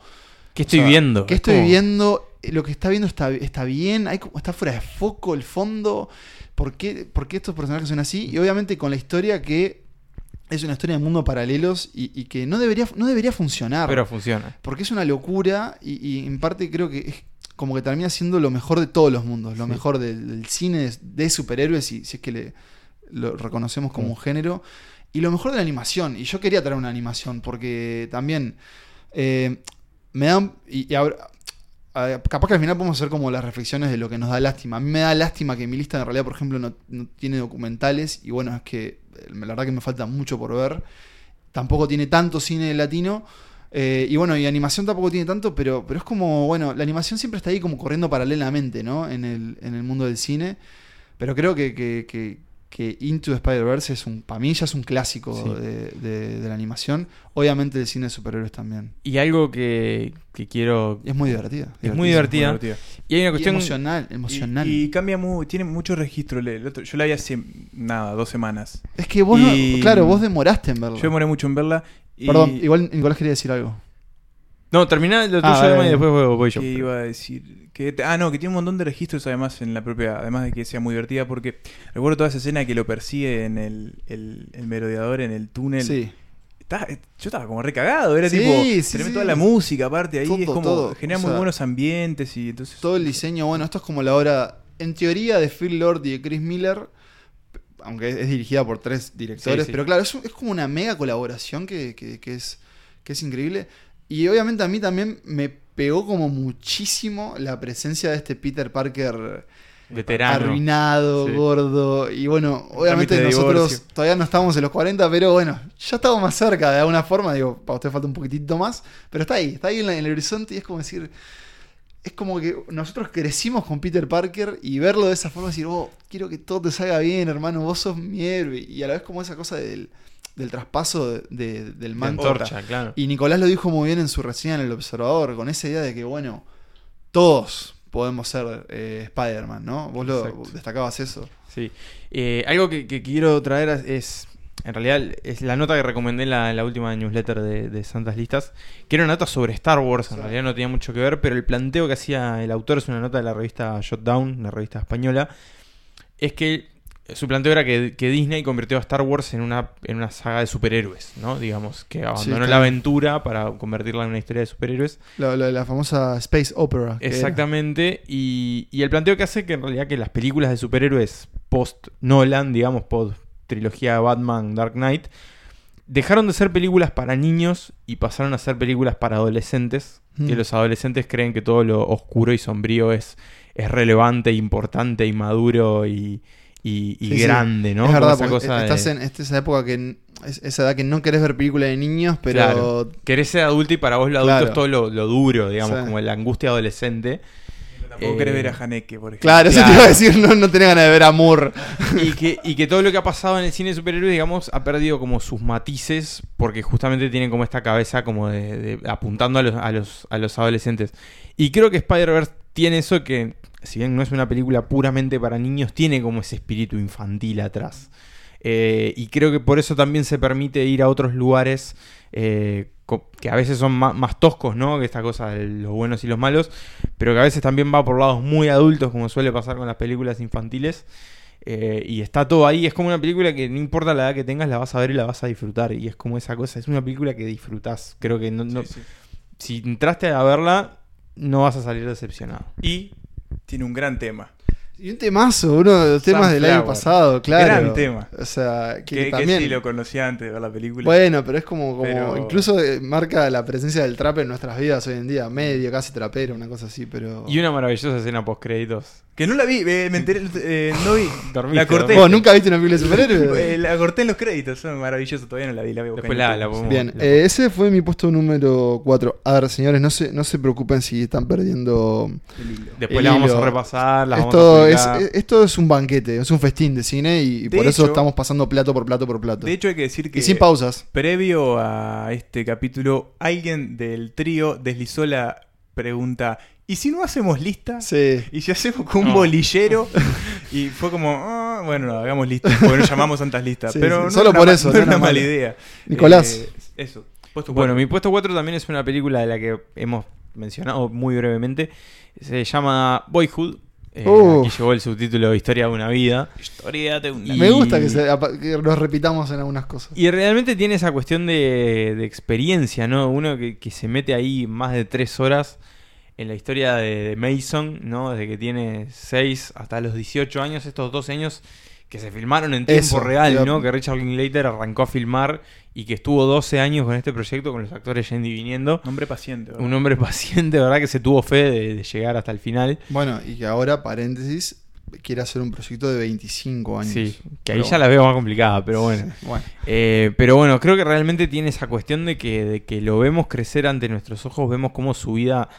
¿Qué estoy o sea, viendo? ¿Qué Es estoy como- viendo? Lo que está viendo está, está bien, hay, está fuera de foco el fondo. por qué, por qué estos personajes son así. Y obviamente con la historia que es una historia de mundo paralelos y, y que no debería, no debería funcionar. Pero funciona. Porque es una locura y, y en parte creo que es como que termina siendo lo mejor de todos los mundos, lo Sí. mejor del, del cine de, superhéroes, si, si es que le, lo reconocemos como Mm. un género, y lo mejor de la animación. Y yo quería traer una animación porque también eh, me dan... Y, y ahora- a- capaz que al final podemos hacer como las reflexiones de lo que nos da lástima. A mí me da lástima que mi lista en realidad, por ejemplo, no, tiene documentales y bueno, es que eh, la verdad que me falta mucho por ver. Tampoco tiene tanto cine latino. eh, y bueno, y animación tampoco tiene tanto, pero, pero es como, bueno, la animación siempre está ahí como corriendo paralelamente, ¿no? En el, en el mundo del cine. Pero creo que, que, que Into the Spider-Verse es un, para mí ya es un clásico Sí. de, de- de la animación. Obviamente del cine de superhéroes también. Y algo que, que quiero. Y es muy divertida. Es muy divertida. Muy. Y hay una Y cuestión. emocional, emocional. Y, y cambia mu- tiene mucho registro. El- el otro- yo la vi hace nada, dos semanas. es que vos, no- claro, vos demoraste en verlo. Yo demoré mucho en verla. Y Perdón, igual Nicolás quería decir algo. No, terminá lo tuyo Ah, dale. y después voy, voy yo. que iba a decir que ah no que tiene un montón de registros además en la propia además de que sea muy divertida porque recuerdo toda esa escena que lo persigue en el, el, el merodeador en el túnel Sí. Yo estaba como recagado era Sí, tipo sí, se sí. toda la música aparte ahí Todo, es como todo. genera O muy sea, buenos ambientes y entonces Todo el diseño, bueno, esto es como la obra, en teoría, de Phil Lord y de Chris Miller, aunque es dirigida por tres directores, Sí, sí. pero claro, es, es como una mega colaboración que, que- que es, que es increíble. Y obviamente a mí también me pegó como muchísimo la presencia de este Peter Parker Veterano. arruinado, Sí. gordo. Y bueno, obviamente nosotros divorcio. todavía no estamos en los 40, pero bueno, ya estamos más cerca de alguna forma. Digo, para usted falta un poquitito más, pero está ahí, está ahí en, la- en el horizonte y es como decir. Es como que nosotros crecimos con Peter Parker y verlo de esa forma, decir, oh, quiero que todo te salga bien, hermano, vos sos mi héroe. Y a la vez como esa cosa del, del traspaso de- de- del La manto. claro. Y Nicolás lo dijo muy bien en su reseña en El Observador, con esa idea de que, bueno, todos podemos ser eh, Spider-Man, ¿no? Vos lo destacabas eso. Sí. Eh, algo que, que quiero traer es. En realidad, es la nota que recomendé en la, la última newsletter de, de Santas Listas. Que era una nota sobre Star Wars. En Sí. realidad no tenía mucho que ver, pero el planteo que hacía el autor es una nota de la revista Shotdown, una revista española. Es que su planteo era que, que Disney convirtió a Star Wars en una, en una saga de superhéroes, ¿no? Digamos, que abandonó claro. la aventura para convertirla en una historia de superhéroes. La, la- la famosa Space Opera. que era. Exactamente, y, y el planteo que hace que en realidad que las películas de superhéroes post Nolan, digamos, post trilogía Batman Dark Knight, dejaron de ser películas para niños y pasaron a ser películas para adolescentes, que Mm. los adolescentes creen que todo lo oscuro y sombrío es, es relevante, importante y maduro y, y- y Sí, sí. grande, ¿no? Es verdad, esa porque cosa de- estás en esta esa época que es esa edad que no querés ver películas de niños, pero Claro. Querés ser adulto y para vos lo adulto Claro. es todo lo, lo duro, digamos, Sí. como la angustia adolescente. tampoco Eh, querés ver a Haneke por ejemplo claro, eso te Claro. iba a decir, no, no tenés ganas de ver a Moore. y, que, y que todo lo que ha pasado en el cine de superhéroes, digamos, ha perdido como sus matices porque justamente tienen como esta cabeza como de, de- apuntando a los, a, los, a los adolescentes. Y creo que Spider-Verse tiene eso que, si bien no es una película puramente para niños, tiene como ese espíritu infantil atrás. Eh, y creo que por eso también se permite ir a otros lugares eh, que a veces son más, toscos, ¿no? Que esta cosa de los buenos y los malos, pero que a veces también va por lados muy adultos, como suele pasar con las películas infantiles. Eh, y está todo ahí, es como una película que no importa la edad que tengas, la vas a ver y la vas a disfrutar. Y es como esa cosa, es una película que disfrutás. Creo que no, no- Sí, sí. si entraste a verla, no vas a salir decepcionado. y tiene un gran tema Y un temazo, uno de los temas del año pasado, claro. Gran tema. O sea, que, que, que también. sí lo conocía antes de ver la película Bueno, pero es como, como Pero- incluso eh, marca la presencia del trap en nuestras vidas hoy en día, medio, casi trapero, una cosa así, pero... Y una maravillosa escena post créditos. que no la vi eh, me enteré eh, no vi Dormiste, la corté ¿Vos nunca viste una película de superhéroes? Eh, la corté en los créditos son maravillosos todavía no la vi la veo Después la- la podemos- Bien, la- eh, ese fue mi puesto número 4. A ver, señores, no se, no se preocupen si están perdiendo. Después el la vamos hilo. a repasar, las vamos Esto es, publicar. esto es un banquete, es un festín de cine y, De por eso estamos pasando plato por plato por plato. de hecho hay que decir que y sin pausas. Previo a este capítulo, alguien del trío deslizó la pregunta: ¿y si no hacemos lista? Sí. ¿Y si hacemos con un No. bolillero? y fue como, "Ah, bueno, no, hagamos listas, porque nos llamamos tantas listas. Sí, pero sí, no solo era por eso, no era una mala idea. Nicolás. Eh, eso. Puesto Bueno, mi puesto 4 también es una película de la que hemos mencionado muy brevemente. Se llama Boyhood. Eh, Uh. Aquí llegó el subtítulo Historia de una vida. Historia de una Me gusta que, se- que nos repitamos en algunas cosas. Y realmente tiene esa cuestión de, de experiencia, ¿no? Uno que, que se mete ahí más de tres horas en la historia de, de Mason, ¿no? Desde que tiene 6 hasta los 18 años, estos 12 años que se filmaron en tiempo Eso, real, ¿no? Que Richard Linklater arrancó a filmar y que estuvo 12 años con este proyecto, con los actores yendo y viniendo. Hombre paciente. ¿verdad? Un hombre paciente, ¿verdad? Que se tuvo fe de, de llegar hasta el final. Bueno, y que ahora, paréntesis, quiere hacer un proyecto de 25 años. Sí, que ahí Pero ya la veo más complicada, pero bueno. Sí, bueno. Eh, pero bueno, creo que realmente tiene esa cuestión de que, de que lo vemos crecer ante nuestros ojos, vemos cómo su vida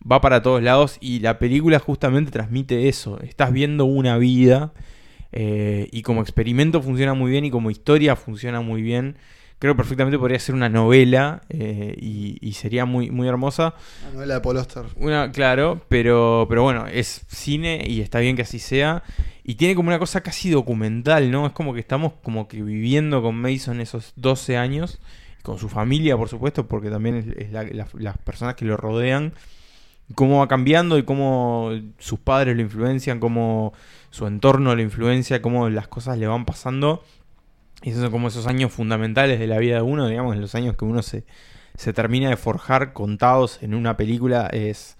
va para todos lados y la película justamente transmite eso. Estás viendo una vida eh, y como experimento funciona muy bien y como historia funciona muy bien. Creo que perfectamente podría ser una novela eh, y, y sería muy, muy hermosa. La novela de Paul. Una, claro, pero, pero bueno, es cine y está bien que así sea. Y tiene como una cosa casi documental, ¿no? Es como que estamos como que viviendo con Mason esos 12 años, con su familia, por supuesto, porque también es, es la- la- las personas que lo rodean, cómo va cambiando y cómo sus padres lo influencian, cómo su entorno lo influencia, cómo las cosas le van pasando. Y esos son como esos años fundamentales de la vida de uno, digamos, los años que uno se, se termina de forjar contados en una película. Es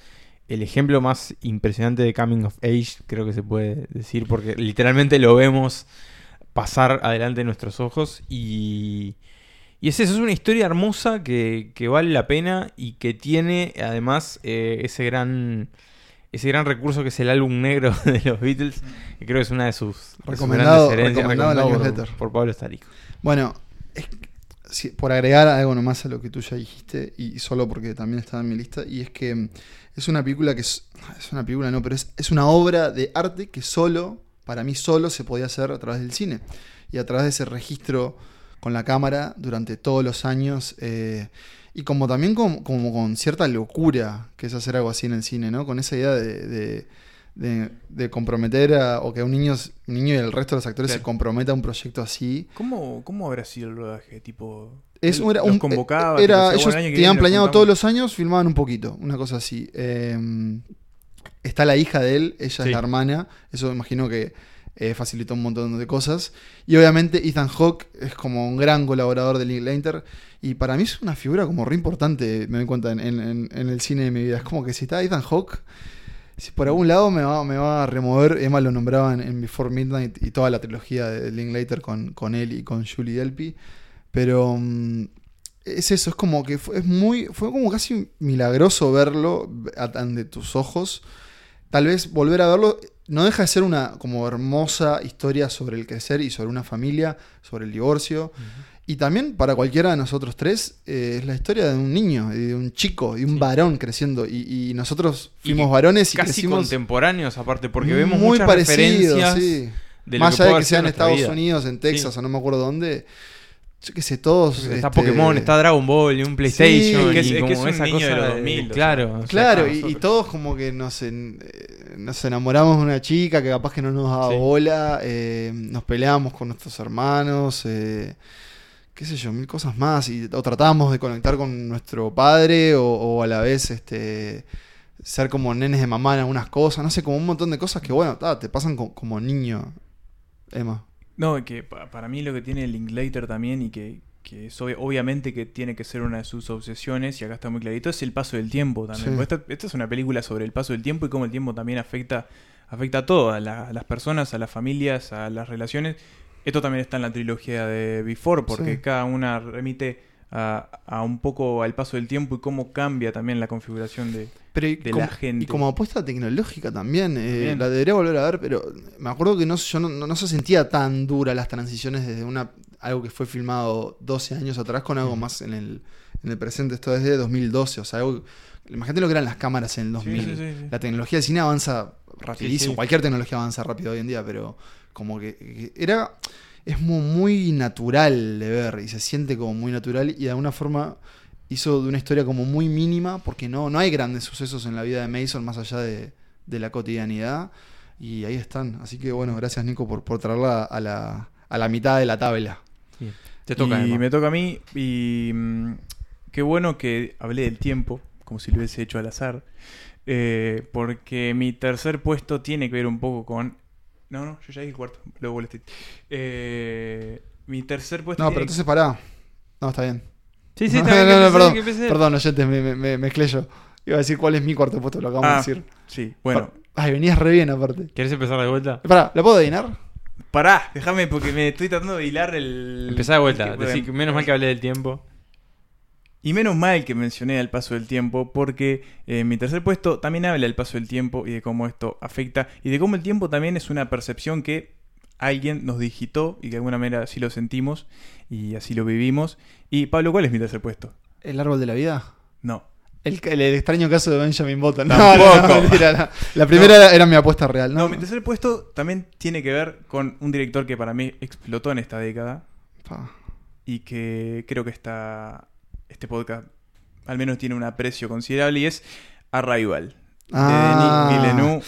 el ejemplo más impresionante de Coming of Age, creo que se puede decir, porque literalmente lo vemos pasar adelante de nuestros ojos. Y, y es eso, es una historia hermosa que, que vale la pena y que tiene además eh, ese gran... Ese gran recurso que es el álbum negro de los Beatles, que creo que es una de sus, Recomendado- grandes herencias, recomendado por- Pablo Starico. Bueno, es por agregar algo nomás a lo que tú ya dijiste, y solo porque también está en mi lista, y es que mm, es una película que es, es una película, no, pero es, es una obra de arte que solo, para mí solo, se podía hacer a través del cine. Y a través de ese registro con la cámara durante todos los años. eh, y como también con, como con cierta locura que es hacer algo así en el cine, ¿no? Con esa idea de, de- de- de comprometer a, o que un niño, un niño y el resto de los actores Claro. se comprometa a un proyecto así. ¿Cómo, ¿Cómo habrá sido el rodaje? Tipo, Es, era un, convocaba, era, tipo, decía, ellos "Bueno, el año que tenían planeado juntamos". todos los años, filmaban un poquito, una cosa así. Eh, está la hija de él, ella Sí. es la hermana, eso me imagino que eh, facilitó un montón de cosas. Y obviamente Ethan Hawke es como un gran colaborador de Linklater. Y para mí es una figura como re importante, me doy cuenta, en, el cine de mi vida. Es como que si está Ethan Hawke, si por algún lado me va, me va a remover, Emma lo nombraba en, Before Midnight y toda la trilogía de Linklater con, con él y con Julie Delpy. Pero mm, es eso, es como que fue, es muy, fue como casi milagroso verlo ante tus ojos. Tal vez volver a verlo no deja de ser una como hermosa historia sobre el crecer y sobre una familia, sobre el divorcio. Y también para cualquiera de nosotros tres eh, es la historia de un niño, y de un chico, y un varón creciendo. Y, y nosotros Y fuimos varones y Casi crecimos contemporáneos, aparte, porque vemos muy muchas referencias sí. de Más allá de que sea en Estados vida. Unidos, en Texas Sí. o no me acuerdo dónde. Yo qué sé, todos. Está este, Pokémon, está Dragon Ball, y un PlayStation. Y es que es- es como que es un esa niño de cosa los de- 2000, o sea, claro. o sea, Claro, y, y todos como que nos, en- eh, nos enamoramos de una chica que capaz que no nos daba Sí. bola, eh, nos peleamos con nuestros hermanos, eh, qué sé yo, mil cosas más, y, o tratábamos de conectar con nuestro padre o, o a la vez este ser como nenes de mamá en algunas cosas, no sé, como un montón de cosas que bueno, ta, te pasan co- como niño, Emma. No, que pa- para mí lo que tiene Linklater también y que, que es obvi- obviamente que tiene que ser una de sus obsesiones, y acá está muy clarito, es el paso del tiempo también. Sí. Esta, esta es una película sobre el paso del tiempo y cómo el tiempo también afecta, afecta a todo, a, la- a las personas, a las familias, a las relaciones. Esto también está en la trilogía de Before, porque Sí. cada una remite a, a un poco al paso del tiempo y cómo cambia también la configuración de... Pero y de como, la gente. Y como apuesta tecnológica también, eh, la debería volver a ver, pero me acuerdo que no, yo no, no- no se sentía tan dura las transiciones desde una algo que fue filmado 12 años atrás con algo más en el, en el presente. Esto es de 2012, o sea, algo, imagínate lo que eran las cámaras en el 2000. Sí, sí, sí, sí. La tecnología de cine avanza rapidísimo, cualquier tecnología avanza rápido hoy en día, pero como que, que era es muy, muy natural de ver y se siente como muy natural y de alguna forma hizo de una historia como muy mínima porque no, no hay grandes sucesos en la vida de Mason más allá de, de la cotidianidad y ahí están. Así que bueno, gracias Nico por, por traerla a la, a la mitad de la tabla. Te toca, y Emma. me toca a mí y mm, qué bueno que hablé del tiempo, como si lo hubiese hecho al azar. eh, porque mi tercer puesto tiene que ver un poco con... No, no, yo ya dije el cuarto, luego Street. Eh, mi tercer puesto... No, tiene pero entonces pará. No, está bien. Sí, sí, no, está bien, no, no, empecé, perdón. Perdón, oyentes, me, me, me mezclé yo. Iba a decir cuál es mi cuarto puesto, lo acabamos Ah, de decir. Sí, bueno. Ay, venías re bien aparte. ¿Querés empezar de vuelta? Pará, ¿la puedo adivinar? Pará, déjame porque me estoy tratando de hilar el... Empezá de vuelta. Decí menos mal que hablé del tiempo. Y menos mal que mencioné el paso del tiempo, porque eh, mi tercer puesto también habla del paso del tiempo y de cómo esto afecta, y de cómo el tiempo también es una percepción que alguien nos digitó y que de alguna manera así lo sentimos y así lo vivimos. Y Pablo, ¿cuál es mi tercer puesto? ¿El árbol de la vida? No. El, el extraño caso de Benjamin Button. No, no, no, mentira, no. La primera era, era mi apuesta real, ¿no? No, mi tercer puesto también tiene que ver con un director que para mí explotó en esta década Pa. y que creo que está, este podcast al menos tiene un aprecio considerable y es Arrival. Ah. De Denis Villeneuve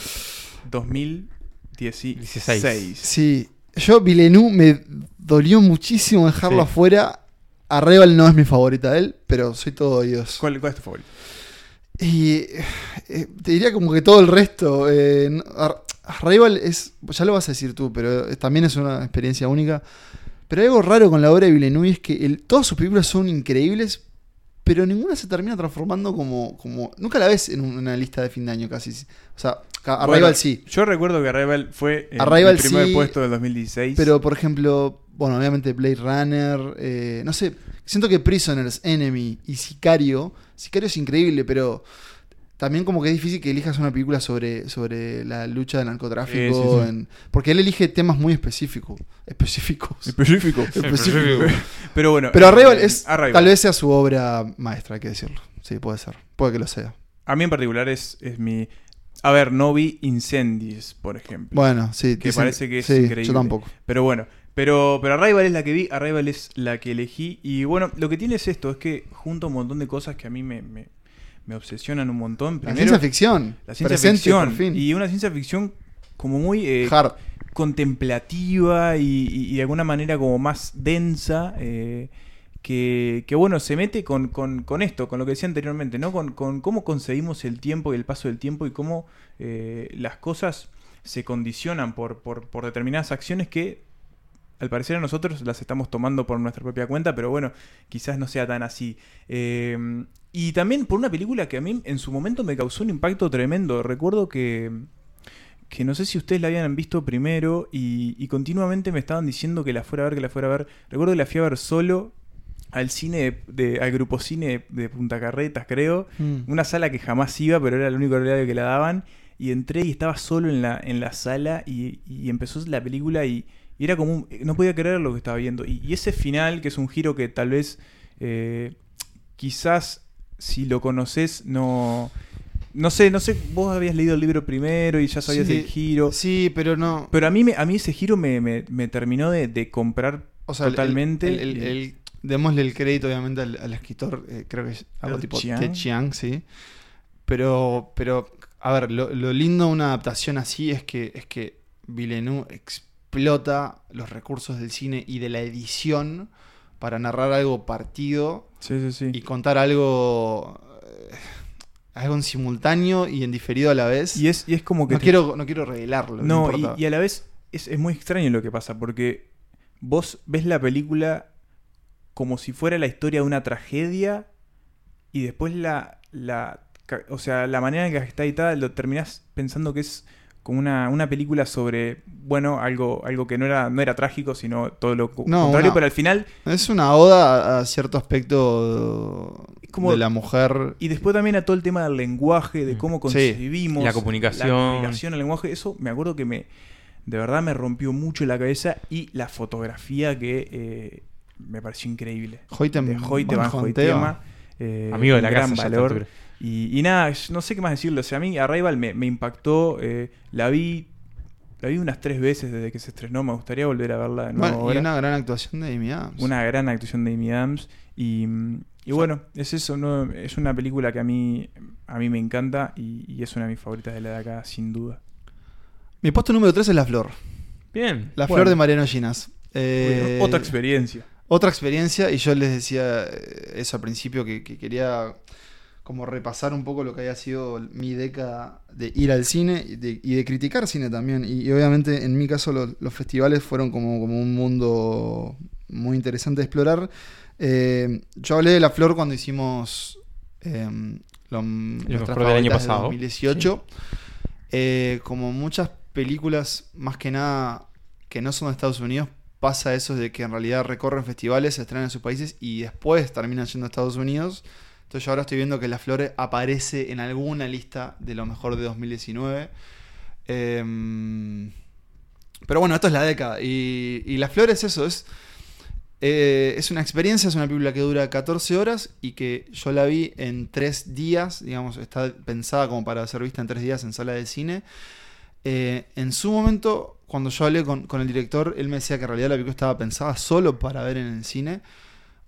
2016. Dieciséis. Sí, yo Villeneuve me dolió muchísimo dejarlo Sí. afuera. Arrival no es mi favorita de él, pero soy todo oídos. ¿Cuál, cuál es tu favorito? Y eh, te diría como que todo el resto. eh, Arrival es. Ya lo vas a decir tú, pero eh, también es una experiencia única. Pero hay algo raro con la obra de Villeneuve es que el- todas sus películas son increíbles, pero ninguna se termina transformando como. como nunca la ves en un- una lista de fin de año casi. O sea, Arrival Bueno, sí. Yo recuerdo que Arrival fue eh, Arrival el primer sí, puesto del 2016. Pero, por ejemplo, bueno, obviamente Blade Runner, eh, no sé, siento que Prisoners, Enemy y Sicario, Sicario es increíble, pero también como que es difícil que elijas una película sobre, sobre la lucha del narcotráfico, Sí, sí, sí. en- porque él elige temas muy específicos, específicos. específico. específicos. pero bueno. Pero eh, Arrival es, Arrival. tal vez sea su obra maestra, hay que decirlo. Sí, puede ser, puede que lo sea. A mí en particular es, es mi. A ver, no vi Incendies, por ejemplo. Bueno, sí. Que dicen- parece que es increíble. Yo tampoco. Pero bueno, pero, pero Arrival es la que vi, Arrival es la que elegí. Y bueno, lo que tiene es esto, es que junto un montón de cosas que a mí me, me, me obsesionan un montón. La ciencia ficción. la ciencia presente, ficción. fin. Y una ciencia ficción como muy eh, Hard. contemplativa y, de alguna manera como más densa. eh, que, que, bueno, se mete con, con- con esto, con lo que decía anteriormente, ¿no? Con, con cómo concebimos el tiempo y el paso del tiempo y cómo eh, las cosas se condicionan por, por, por determinadas acciones que al parecer a nosotros las estamos tomando por nuestra propia cuenta, pero bueno, quizás no sea tan así. Eh, y también por una película que a mí en su momento me causó un impacto tremendo. Recuerdo que, que no sé si ustedes la habían visto primero y, y continuamente me estaban diciendo que la fuera a ver, que la fuera a ver. Recuerdo que la fui a ver solo al cine, de, de- al grupo cine de Punta Carretas, creo. Mm. Una sala que jamás iba, pero era el único horario que la daban. Y entré y estaba solo en la, en la sala y, y empezó la película y, y era como un- no podía creer lo que estaba viendo. Y, y ese final, que es un giro que tal vez eh, quizás si lo conoces no... No sé, no sé, vos habías leído el libro primero y ya sabías Sí, el giro. Sí, pero no. Pero a mí, me- a mí ese giro me, me- me terminó de, de comprar O sea, el- totalmente. el- el- el- démosle el crédito, obviamente, al, al escritor. eh, creo que es algo tipo Chiang. Ted Chiang, sí. Pero, pero a ver, lo, lo lindo de una adaptación así es que, es que Villeneuve explota los recursos del cine y de la edición para narrar algo partido sí, sí, sí. y contar algo. eh, algo en simultáneo y en diferido a la vez. Y es, y es como que... no, te- quiero, no quiero revelarlo. No, No, y, a la vez es, es muy extraño lo que pasa, porque vos ves la película como si fuera la historia de una tragedia y después la, la o sea, la manera en que está editada lo terminás pensando que es como una, una película sobre, bueno, algo, algo que no era, no era trágico, sino todo lo No, contrario, una- pero al final, Es una oda a, cierto aspecto como- de la mujer. y después también a todo el tema del lenguaje, de Mm. cómo Sí. concebimos La comunicación. la comunicación, el lenguaje, eso me acuerdo que me, de verdad me rompió mucho la cabeza y la fotografía que eh, me pareció increíble. Hoyten de Hoyte van Hoytema. Eh, Amigo de la gran casa. valor. Y, y nada, no sé qué más decirlo. O sea, a mí Arrival me, me impactó. eh, la vi la vi unas tres veces desde que se estrenó. Me gustaría volver a verla de nuevo. Bueno, y una gran actuación de Amy Adams. Una gran actuación de Amy Adams. Y, y bueno, es eso. ¿no? Es una película que a mí, a mí me encanta y, y es una de mis favoritas de la de acá, sin duda. Mi puesto número 3 es La Flor. Bien. La Bueno. Flor de Mariano Ginas. Eh, Otra experiencia. otra experiencia, y yo les decía eh, eso al principio, que, que quería como repasar un poco lo que había sido mi década de ir al cine y de, y de criticar cine también. Y, y obviamente en mi caso lo- los festivales fueron como, como un mundo muy interesante de explorar. Eh, yo hablé de La Flor cuando hicimos eh, lo, nuestras del año pasado. 2018. Eh, como muchas películas, más que nada que no son de Estados Unidos, pasa eso de que en realidad recorren festivales, se estrenan en sus países y después terminan yendo a Estados Unidos. Entonces yo ahora estoy viendo que La Flor aparece en alguna lista de lo mejor de 2019. Em, pero bueno, esto es la década. Y, y La eso, es, eh, es una experiencia, es una película que dura 14 horas y que yo la vi en 3 días, digamos, está pensada como para ser vista en 3 días en sala de cine. Eh, en su momento, cuando yo hablé con el director, él me decía que en realidad la película estaba pensada solo para ver en el cine.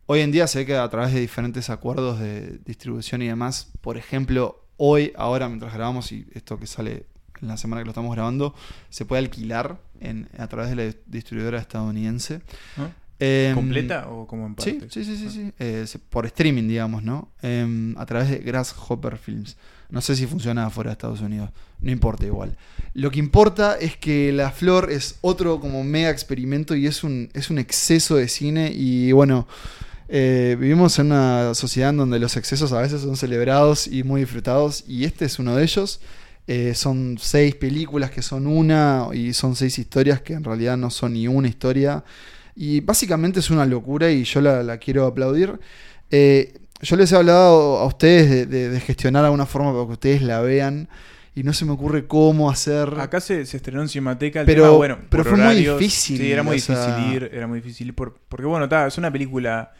Hoy en día se ve que a través de diferentes acuerdos de distribución y demás, por ejemplo, hoy, ahora mientras grabamos y esto que sale en la semana que lo estamos grabando, se puede alquilar en, a través de la distribuidora estadounidense. ¿no? Em, ¿Completa o como en partes? sí, sí, sí, sí. Eh, por streaming, digamos, ¿no? Em, a través de Grasshopper Films. No sé si funciona afuera de Estados Unidos. No importa igual. Lo que importa es que La Flor es otro como mega experimento y es un, es un exceso de cine. Y bueno, eh, vivimos en una sociedad en donde los excesos a veces son celebrados y muy disfrutados. Y este es uno de ellos. Eh, son seis películas que son una y son seis historias que en realidad no son ni una historia. Y básicamente es una locura y yo la, la quiero aplaudir. Eh, yo les he hablado a ustedes de, de- de gestionar alguna forma para que ustedes la vean y no se me ocurre cómo hacer. Acá se, se estrenó en Cinemateca. El Pero- tema, bueno, pero fue muy difícil, Sí, era muy sea- difícil ir. Era muy difícil ir por- porque, bueno, ta, es una película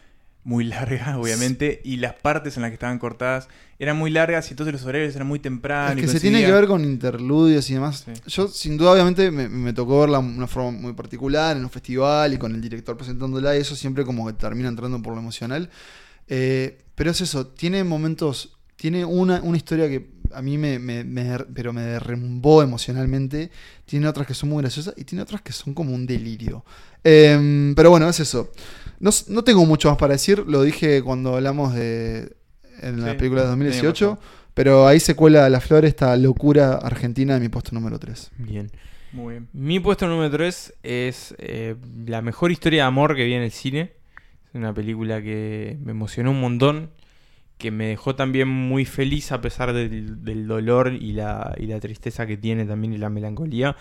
muy larga, obviamente. Y las partes en las que estaban cortadas eran muy largas y entonces los horarios eran muy tempranos. Es y que se tiene que ver con interludios y demás. Sí. Yo, sin duda, obviamente, me, me tocó verla de una forma muy particular en un festival y con el director presentándola, y eso siempre como que termina entrando por lo emocional. Eh, pero es eso, tiene momentos, tiene una, una historia que a mí me, me- me- pero me derrumbó emocionalmente, tiene otras que son muy graciosas y tiene otras que son como un delirio. Eh, pero bueno, es eso. No, no tengo mucho más para decir, lo dije cuando hablamos de en la Sí, película de el año 2018. pasado. Pero ahí se cuela la flor esta locura argentina de mi puesto número 3. Bien. Muy bien. Mi puesto número 3 es eh, la mejor historia de amor que vi en el cine. Es una película que me emocionó un montón, que me dejó también muy feliz a pesar del, del dolor y la, y la tristeza que tiene también y la melancolía.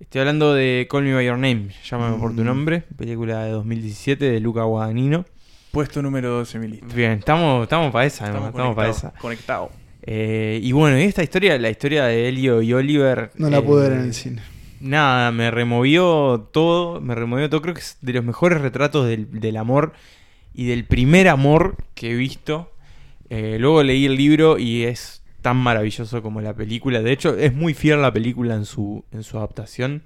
Estoy hablando de Call Me By Your Name, Llámame por tu Mm. nombre, película de 2017 de Luca Guadagnino. Puesto número 12 en mi lista. Bien, estamos, estamos para esa, Estamos, estamos para conectados. esa. Conectado. Eh, y bueno, y esta historia, la historia de Elio y Oliver. No la eh, pude ver en el cine. Nada, me removió todo, me removió todo. Creo que es de los mejores retratos del, del amor y del primer amor que he visto. Eh, luego leí el libro y es tan maravilloso como la película. De hecho, es muy fiel la película en su, en su adaptación.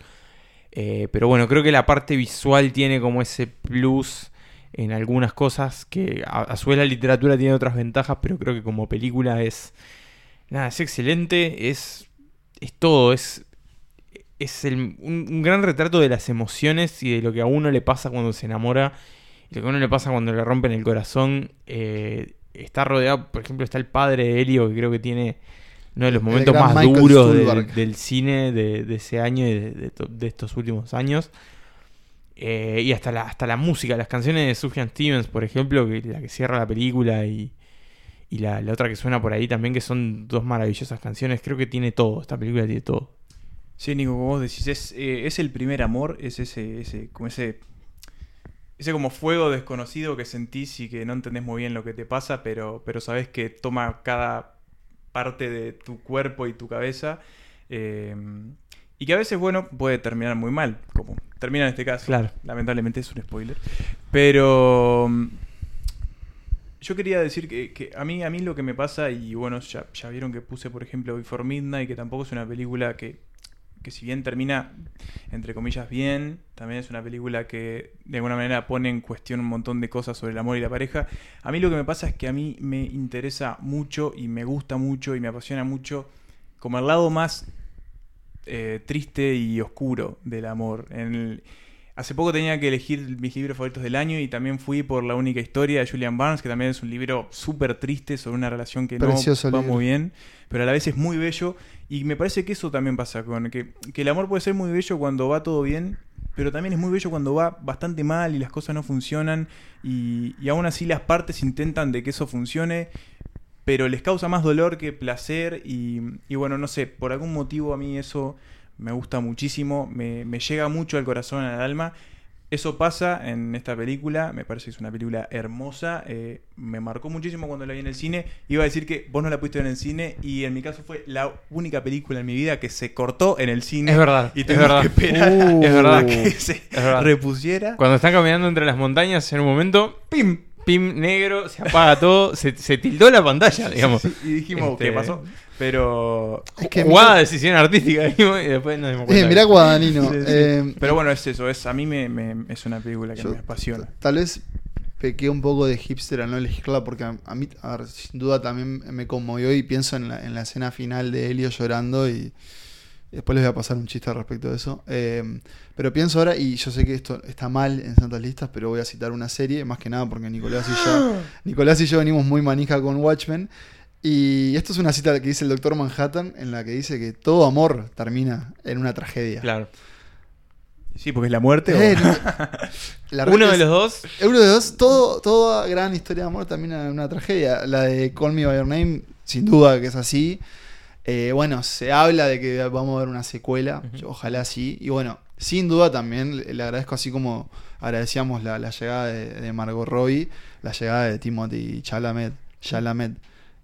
Eh, pero bueno, creo que la parte visual tiene como ese plus en algunas cosas que a, a su vez la literatura tiene otras ventajas, pero creo que como película es... Nada, es excelente, es, es todo, es, es el- un, un gran retrato de las emociones y de lo que a uno le pasa cuando se enamora y lo que a uno le pasa cuando le rompen el corazón. Eh, está rodeado, por ejemplo, está el padre de Helio, que creo que tiene uno de los momentos más Michael duros del, cine de, de ese año y de, de to- de estos últimos años. Eh, y hasta la, hasta la música, las canciones de Sufjan Stevens, por ejemplo, que la que cierra la película y, y la, la otra que suena por ahí también, que son dos maravillosas canciones. Creo que tiene todo, esta película tiene todo. Sí, Nico, como vos decís, es, eh, es el primer amor, es ese, ese, como ese, ese como fuego desconocido que sentís y que no entendés muy bien lo que te pasa, pero, pero sabés que toma cada parte de tu cuerpo y tu cabeza. eh, y que a veces, bueno, puede terminar muy mal, como termina en este caso. Claro. Lamentablemente es un spoiler. Pero mm, yo quería decir que, que a mí a mí lo que me pasa, y bueno, ya, ya vieron que puse, por ejemplo, Before Midnight, que tampoco es una película que, que si bien termina, entre comillas, bien, también es una película que de alguna manera pone en cuestión un montón de cosas sobre el amor y la pareja. A mí lo que me pasa es que a mí me interesa mucho y me gusta mucho y me apasiona mucho como el lado más eh, triste y oscuro del amor. En hace poco tenía que elegir mis libros favoritos del año y también fui por La única historia de Julian Barnes, que también es un libro súper triste sobre una relación que Precioso no va libro. muy bien, pero a la vez es muy bello. Y me parece que eso también pasa con que, que el amor puede ser muy bello cuando va todo bien, pero también es muy bello cuando va bastante mal y las cosas no funcionan y, y aún así las partes intentan de que eso funcione, pero les causa más dolor que placer y, y bueno, no sé, por algún motivo a mí eso me gusta muchísimo, me, me llega mucho al corazón, al alma. Eso pasa en esta película, me parece que es una película hermosa, eh, me marcó muchísimo cuando la vi en el cine. Iba a decir que vos no la pudiste ver en el cine y en mi caso fue la única película en mi vida que se cortó en el cine. Es verdad, Y verdad. que esperar a- Uh, es verdad. que se Es verdad. repusiera. Cuando están caminando entre las montañas, en un momento, pim, pim negro, se apaga todo, se, se tildó la pantalla, digamos. Y dijimos, Este, ¿qué pasó? Pero... Es que Jugada mirá- decisión artística, dijimos, y después nos dimos Eh, cuenta. mirá Guadagnino. Sí, sí. eh, Pero bueno, es eso, es, a mí me, me- es una película que Yo- me apasiona. Tal vez pequé un poco de hipster al no elegirla porque a, a mí, a ver, sin duda también me conmovió y pienso en la, en la escena final de Helio llorando y después les voy a pasar un chiste al respecto de eso. Eh, pero pienso ahora, y yo sé que esto está mal en Santas Listas, pero voy a citar una serie, más que nada porque Nicolás y yo, Nicolás y yo venimos muy manija con Watchmen. Y esto es una cita que dice el Doctor Manhattan en la que dice que todo amor termina en una tragedia. Claro. Sí, porque es la muerte. Eh, o- la Uno de es- los dos, Uno de dos, todo, toda gran historia de amor termina en una tragedia. La de Call Me By Your Name, sin duda que es así. Eh, bueno, se habla de que vamos a ver una secuela, ojalá sí. Y bueno, sin duda también le, agradezco así como agradecíamos la, la llegada de, de Margot Robbie, la llegada de Timothy Chalamet, Chalamet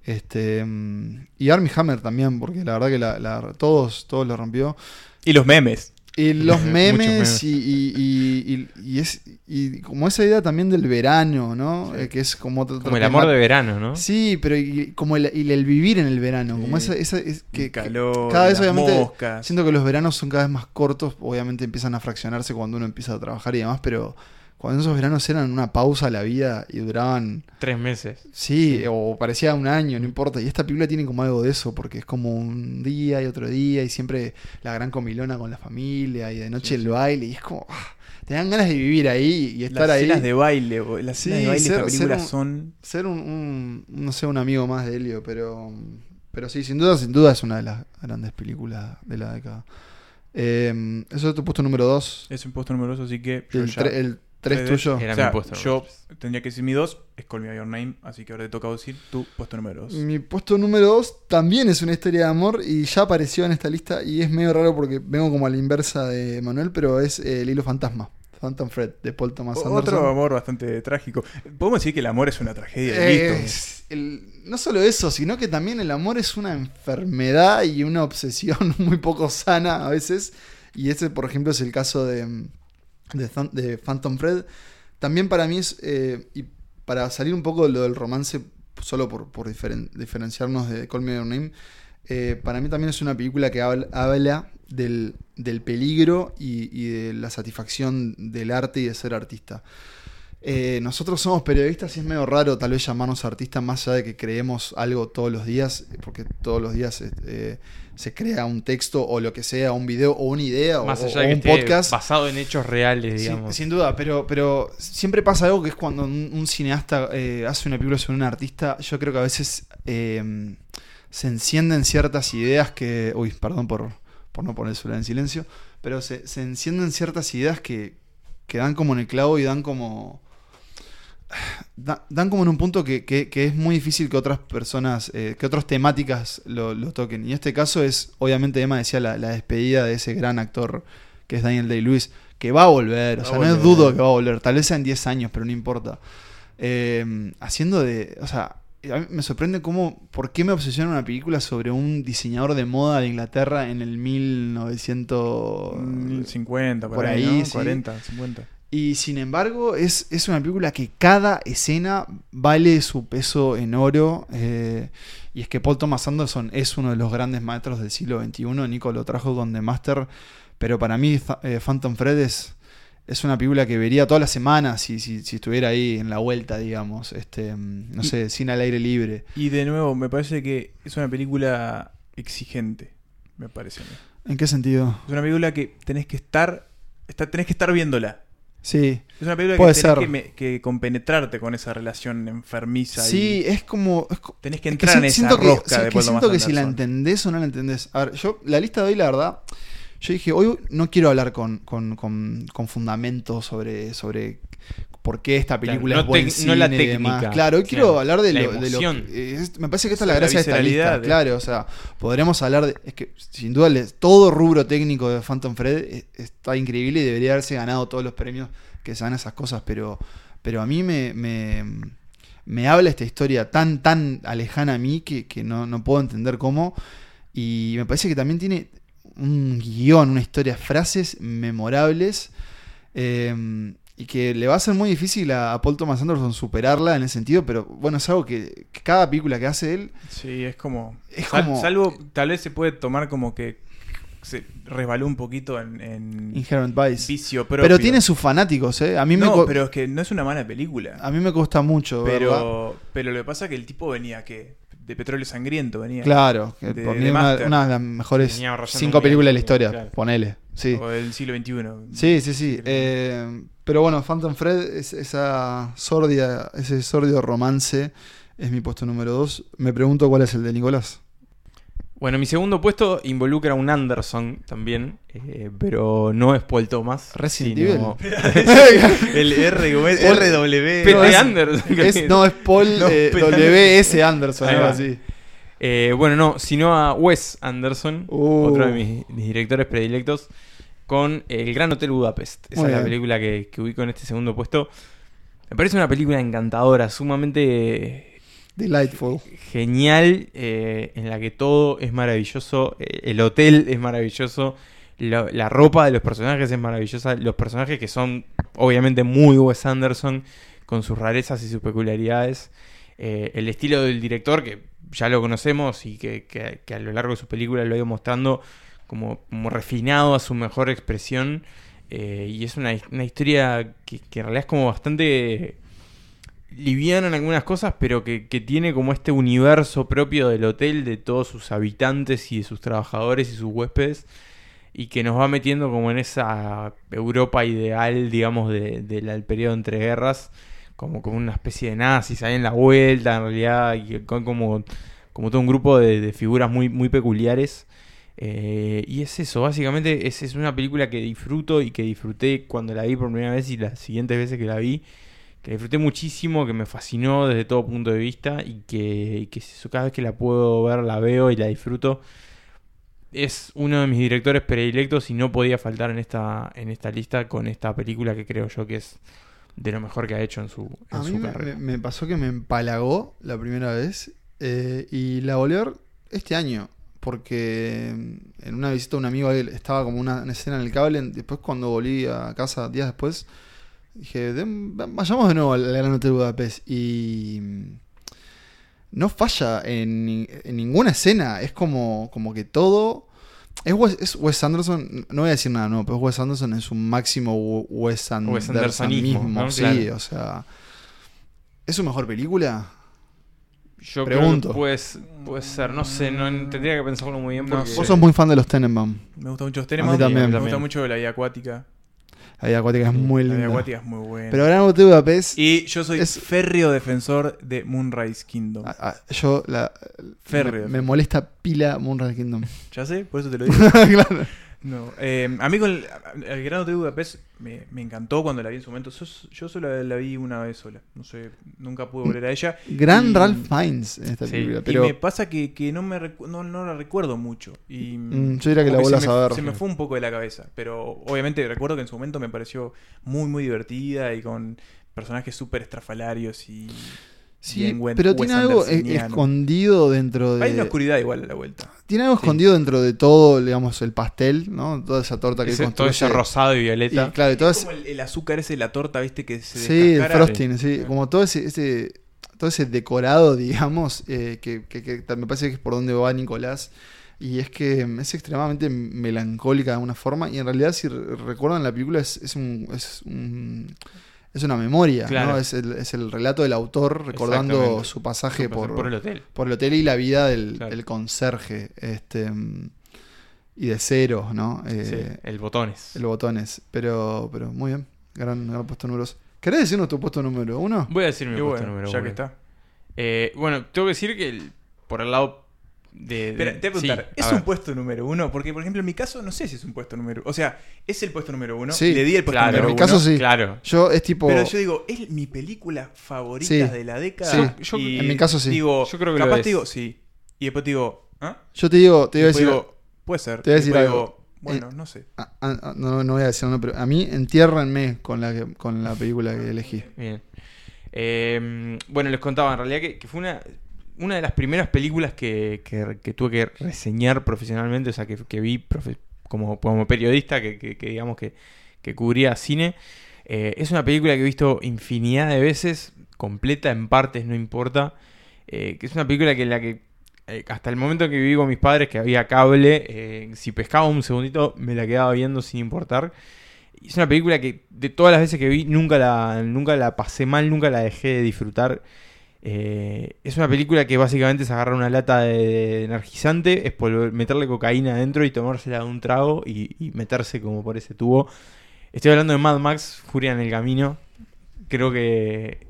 este, mm, y Armie Hammer también, porque la verdad que la, la- todos, todos lo rompió. Y los memes. Y los memes, memes. Y, y, y- y- y es y como esa idea también del verano, ¿no? Eh, que es como como el amor de verano, ¿no? Sí, pero y- como el, el vivir en el verano, como Sí. esa, esa es que, el calor, cada vez las obviamente moscas. siento que los veranos son cada vez más cortos, obviamente empiezan a fraccionarse cuando uno empieza a trabajar y demás, pero cuando esos veranos eran una pausa a la vida y duraban Tres meses. Sí, o parecía un año, no importa. Y esta película tiene como algo de eso, porque es como un día y otro día, y siempre la gran comilona con la familia, y de noche el baile, y es como. ah, te dan ganas de vivir ahí y estar las ahí. escenas de baile, o- las Sí, escenas de baile de esta ser- película ser un- son... Ser un, un- no sé, un amigo más de Helio, pero. Pero sí, sin duda, sin duda es una de las grandes películas de la década. Eh, eso es tu puesto número 2. Es un puesto numeroso, así que... yo El ya- 3 tres tuyo. Era o sea, mi puesto yo tendría que decir mi 2, es Call Me By Your Name, así que ahora te toca decir tu puesto número 2. Mi puesto número 2 también es una historia de amor y ya apareció en esta lista y es medio raro porque vengo como a la inversa de Manuel, pero es eh, El hilo fantasma, Phantom Fred, de Paul Thomas Anderson. Otro amor bastante trágico. Podemos decir que el amor es una tragedia. Eh, es el- no solo eso, sino que también el amor es una enfermedad y una obsesión muy poco sana a veces. Y ese, por ejemplo, es el caso de, de, Phantom Fred. También para mí es, eh, y para salir un poco de lo del romance, solo por, por diferen- diferenciarnos de Call Me Your Name, eh, para mí también es una película que habla, del, del peligro y, y de la satisfacción del arte y de ser artista. Eh, nosotros somos periodistas y es medio raro tal vez llamarnos artistas más allá de que creemos algo todos los días, porque todos los días se crea un texto o lo que sea, un video o una idea Más o, allá o de que un esté podcast. basado en hechos reales, Sin, digamos. sin duda, pero, pero siempre pasa algo que es cuando un, un cineasta eh, hace una película sobre un artista, yo creo que a veces eh, se encienden ciertas ideas que... Uy, perdón por, por no poner el celular en silencio, pero se, se encienden ciertas ideas que, que dan como en el clavo y dan como... da- dan como en un punto que, que- que es muy difícil que otras personas, eh, que otras temáticas lo, lo toquen. Y en este caso es, obviamente Emma decía, la, la despedida de ese gran actor que es Daniel Day-Lewis, que va a volver, o sea, no es dudo que va a volver, tal vez sea en 10 años, pero no importa. Eh, haciendo de, o sea, a mí me sorprende cómo, por qué me obsesiona una película sobre un diseñador de moda de Inglaterra en el 1900... 50, por, por ahí, ahí, ¿no? sí. 40, 50. Y sin embargo, es, es una película que cada escena vale su peso en oro. eh, y es que Paul Thomas Anderson es uno de los grandes maestros del siglo XXI. Nico lo trajo con The Master. Pero para mí, eh, Phantom Fred es, es una película que vería todas las semanas si, si, si estuviera ahí en la vuelta, digamos. Este, mm, no Y- sé, sin al aire libre. Y de nuevo, me parece que es una película exigente, me parece a mí. ¿En qué sentido? Es una película que tenés que estar está, tenés que estar viéndola. Sí. Es una película Puede que tenés ser. que, me- que compenetrarte con esa relación enfermiza. Sí, y es como. es co- tenés que es entrar en esa que, rosca de que siento que si la entendés o no la entendés. A ver, yo, la lista de hoy, la verdad, yo dije, hoy no quiero hablar con, con, con, con fundamentos sobre, sobre por qué esta película no es buen cine no la y demás. técnica, Claro, hoy quiero claro. hablar de La lo, de lo emoción. que- es- me parece que esta es la la gracia de esta lista, eh. claro, o sea, podremos hablar de es que sin duda todo rubro técnico de Phantom Fred eh, está increíble y debería haberse ganado todos los premios que se dan a esas cosas, pero pero a mí me, me, me habla esta historia tan tan alejana a mí que, que no, no puedo entender cómo y me parece que también tiene un guion, una historia, frases memorables eh, y que le va a ser muy difícil a, a Paul Thomas Anderson superarla en ese sentido, pero bueno, es algo que, que cada película que hace él Sí, es como. Es sal- como- Salvo, tal vez se puede tomar como que se resbaló un poquito en, en Inherent Vice. vicio propio. Pero tiene sus fanáticos, ¿eh? A mí, me, No, pero es que no es una mala película. a mí me cuesta mucho, ¿verdad? pero, pero lo que pasa es que el tipo venía que de petróleo sangriento venía. Claro, que de- por de mí una, de las mejores cinco películas de la historia, claro. ponele. Sí. O del siglo XXI. Sí, sí, sí. Eh, pero bueno, Phantom Fred, es, esa sordia, ese sordio romance es mi puesto número dos. Me pregunto cuál es el de Nicolás. Bueno, mi segundo puesto involucra a un Anderson también, eh, pero no es Paul Thomas. Resident sino- el R, como es RW. Pete No, es- Anderson. Es- no, es Paul No, eh, W.S. Anderson, algo así. Eh, bueno, no, sino a Wes Anderson, Uh. otro de mis, mis directores predilectos, con El Gran Hotel Budapest. Esa Muy es la bien. película que, que ubico en este segundo puesto. Me parece una película encantadora, sumamente Delightful. genial, eh, en la que todo es maravilloso, eh, el hotel es maravilloso, lo- la ropa de los personajes es maravillosa, los personajes que son obviamente muy Wes Anderson, con sus rarezas y sus peculiaridades, eh, el estilo del director, que ya lo conocemos y que, que- que a lo largo de sus películas lo ha ido mostrando como, como refinado a su mejor expresión, eh, y es una, una historia que, que en realidad es como bastante liviana en algunas cosas, pero que, que tiene como este universo propio del hotel, de todos sus habitantes y de sus trabajadores y sus huéspedes, y que nos va metiendo como en esa Europa ideal, digamos, de- de del periodo entre guerras, como, como una especie de nazis ahí en la vuelta, en realidad, y con como, como todo un grupo de, de figuras muy, muy peculiares. Eh, y es eso, básicamente es, es una película que disfruto y que disfruté cuando la vi por primera vez y las siguientes veces que la vi que disfruté muchísimo, que me fascinó desde todo punto de vista y que, y que cada vez que la puedo ver la veo y la disfruto. Es uno de mis directores predilectos y no podía faltar en esta, en esta lista con esta película que creo yo que es de lo mejor que ha hecho en su, en A su mí me, carrera. me- me pasó que me empalagó la primera vez eh, y la volví a ver este año. Porque en una visita a un amigo él estaba como una, una escena en el cable. Después, cuando volví a casa días después, dije: "Den- Vayamos de nuevo al Gran Hotel Budapest. Y no falla en, ni- en ninguna escena. Es como, como que todo. Es Wes, es Wes Anderson, no voy a decir nada nuevo, pero es Wes Anderson en su máximo Wes Andersonismo, Andersonismo. ¿no? Sí, Claro. o sea. ¿Es su mejor película? Yo pregunto. creo que puede, puede ser, no sé, no tendría que pensarlo muy bien No porque... sé. Vos sos muy fan de los Tenenbaum. Me gusta mucho A Tenenbaum. mí también. Me también. gusta mucho la vida acuática. La vida acuática es muy La vida linda. acuática es muy buena. Pero Gran Hotel Budapest. y yo soy es- férreo defensor de Moonrise Kingdom. a- a- yo la. Férreo. Me, me molesta pila Moonrise Kingdom. Ya sé, por eso te lo digo. claro. No, eh, a mí con el, el Gran Hotel Budapest me, me encantó cuando la vi en su momento. Yo, yo solo la, la vi una vez sola. No sé, nunca pude volver a ella. Gran Y- Ralph Fiennes en esta Sí, película. Y Pero me pasa que, que no, me no, no la recuerdo mucho. Y Mm, yo diría que la vuelvas se me, a ver. Se me fue un poco de la cabeza. Pero obviamente recuerdo que en su momento me pareció muy, muy divertida y con personajes súper estrafalarios y. sí, bien Wes- pero tiene Wes algo e- escondido dentro de. Hay una oscuridad igual a la vuelta. Tiene algo Sí. escondido dentro de todo, digamos, el pastel, ¿no? Toda esa torta que Ese- todo construye. ese rosado y violeta. Y claro, y todo Es como el, el azúcar ese de la torta, viste, que se Sí, el frosting, sí. Como todo ese, ese- todo ese decorado, digamos, eh, que, que- que me parece que es por donde va Nicolás. Y es que es extremadamente melancólica de alguna forma. Y en realidad, si re- recuerdan la película, es, es un. Es un- es una memoria, Claro. ¿no? Es el, es el relato del autor recordando su pasaje por, por el hotel. por el hotel y la vida del, Claro. del conserje. Este, y de ceros, ¿no? Eh, Sí, el botones. El botones. Pero, pero muy bien. Gran, gran puesto número dos. ¿Querés decirnos tu puesto número uno? Voy a decir mi Y puesto bueno, número ya uno. que está. Eh, bueno, tengo que decir que el- por el lado de. Te voy a preguntar, sí, ¿es a un puesto número uno? Porque, por ejemplo, en mi caso no sé si es un puesto número O sea, es el puesto número uno. Sí. Le di el puesto Claro, número en mi uno. caso sí. Claro. Yo es tipo. Pero yo digo, es mi película favorita Sí. de la década. Sí. Yo- Y en mi caso sí. Digo, Yo creo que lo capaz es. te digo, sí. Y después te digo, ¿ah? Yo te digo, te iba a decir. digo, puede ser. te voy a decir después algo. digo, bueno, no sé. ah, ah, ah, no, no voy a decir no, pero a mí entiérrenme con la, que- con la película que elegí. Bien. Eh, bueno, les contaba en realidad que, que fue una, una de las primeras películas que, que- que tuve que reseñar profesionalmente, o sea, que, vi como, como periodista, que, que- digamos que, cubría cine. Eh, es una película que he visto infinidad de veces, completa en partes, no importa. Eh, que es una película que la que eh, hasta el momento en que viví con mis padres, que había cable, si pescaba un segundito me la quedaba viendo sin importar. Es una película que de todas las veces que vi nunca la, nunca la pasé mal, nunca la dejé de disfrutar. Eh, es una película que básicamente es agarrar una lata de energizante, es meterle cocaína adentro y tomársela de un trago y, y meterse como por ese tubo. Estoy hablando de Mad Max, Furia en el Camino. Creo que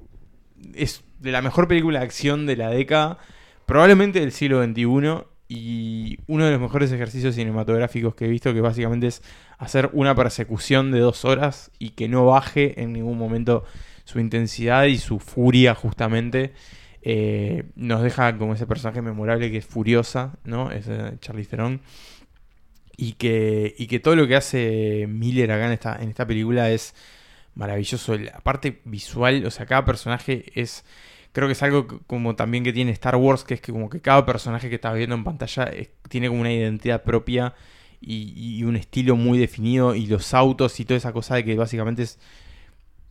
es de la mejor película de acción de la década, probablemente del siglo XXI, y uno de los mejores ejercicios cinematográficos que he visto, que básicamente es hacer una persecución de dos horas y que no baje en ningún momento su intensidad y su furia justamente. Eh, nos deja como ese personaje memorable que es Furiosa, ¿no? Es eh, Charlize Theron. Y que, y que todo lo que hace Miller acá en esta, en esta película es maravilloso. La parte visual, o sea, cada personaje es. Creo que es algo como también que tiene Star Wars, que es que como que cada personaje que estás viendo en pantalla es- tiene como una identidad propia y, y un estilo muy definido. Y los autos y toda esa cosa de que básicamente es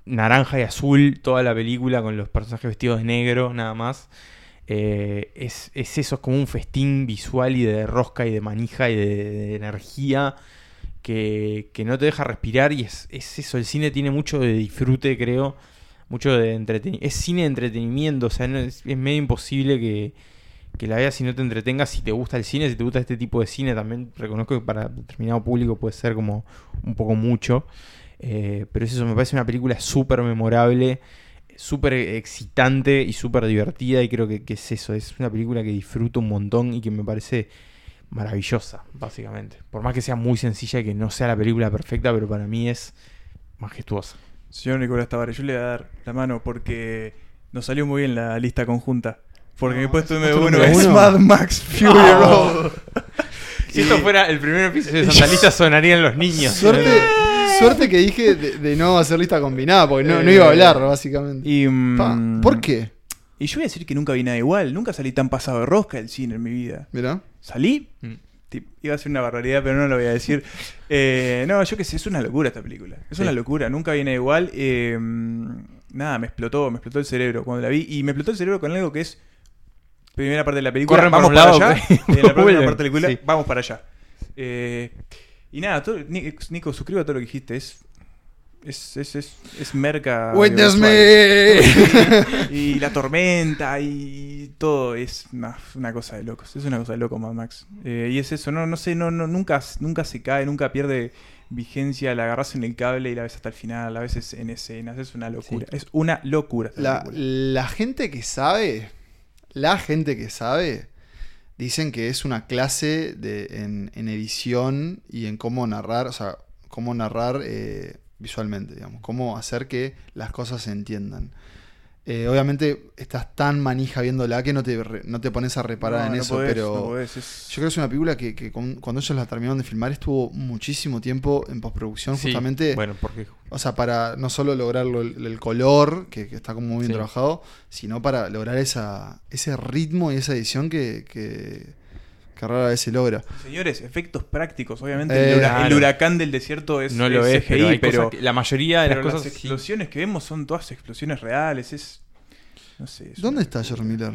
naranja y azul toda la película con los personajes vestidos de negro, nada más. Eh, es, es eso, es como un festín visual y de rosca y de manija y de, energía que, que no te deja respirar y es, es eso, el cine tiene mucho de disfrute, creo, mucho de entretenimiento. Es cine de entretenimiento, o sea, es, es medio imposible que, que la veas si no te entretengas, si te gusta el cine, si te gusta este tipo de cine, también reconozco que para determinado público puede ser como un poco mucho. Eh, pero es eso, me parece una película súper memorable, súper excitante y súper divertida. Y creo que, que es eso, es una película que disfruto un montón y que me parece maravillosa, básicamente. Por más que sea muy sencilla y que no sea la película perfecta, pero para mí es majestuosa. Señor Nicolás Tavares, yo le voy a dar la mano porque nos salió muy bien la lista conjunta. Porque No, mi puesto número es uno. Mad Max Fury. Road. Si esto fuera el primer episodio de Santa Lista, sonarían los niños. Suerte, suerte que dije de, de no hacer lista combinada, porque no, no iba a hablar, básicamente. Y, mm, Pa, ¿Por qué? Y yo voy a decir que nunca vi nada igual. Nunca salí tan pasado de rosca del cine en mi vida. Mirá. ¿Salí? Mm. Iba a ser una barbaridad, pero no lo voy a decir. Eh, no, yo qué sé, es una locura esta película. Es Sí. una locura, nunca vi nada igual. Eh, nada, me explotó, me explotó el cerebro cuando la vi. Y me explotó el cerebro con algo que es primera parte de la película. Corren vamos para lado, allá. que- Eh, la primera parte de la película, Sí. vamos para allá. Eh, y nada, todo- Ni- Nico, suscribo a todo lo que dijiste. Es, es, es, es, es merca. Witness me. Y la tormenta y todo es una, una cosa de locos. Es una cosa de loco Mad Max. Eh, y es eso, no, no sé, no, no, nunca, nunca se cae, nunca pierde vigencia. La agarras en el cable y la ves hasta el final, a veces en escenas. Es una locura. Sí. Es una locura. La, la gente que sabe, la gente que sabe, dicen que es una clase de, en, en edición y en cómo narrar, o sea, cómo narrar eh, visualmente, digamos, cómo hacer que las cosas se entiendan. Eh, obviamente estás tan manija viéndola que no te, re- no te pones a reparar No, en no eso, podés, pero no podés, es- yo creo que es una película que, que con- cuando ellos la terminaron de filmar estuvo muchísimo tiempo en postproducción Sí, justamente Bueno, porque o sea, para no solo lograr lo- el, color, que, que está como muy bien Sí. trabajado, sino para lograr esa, ese ritmo y esa edición que, que, que rara vez se logra. Señores, efectos prácticos. Obviamente, Eh, el, claro. huracán del desierto es, no lo es CGI, pero, que- la mayoría de pero las cosas las sí. explosiones que vemos son todas explosiones reales. Es. No sé. es ¿Dónde una está. Jerry Miller?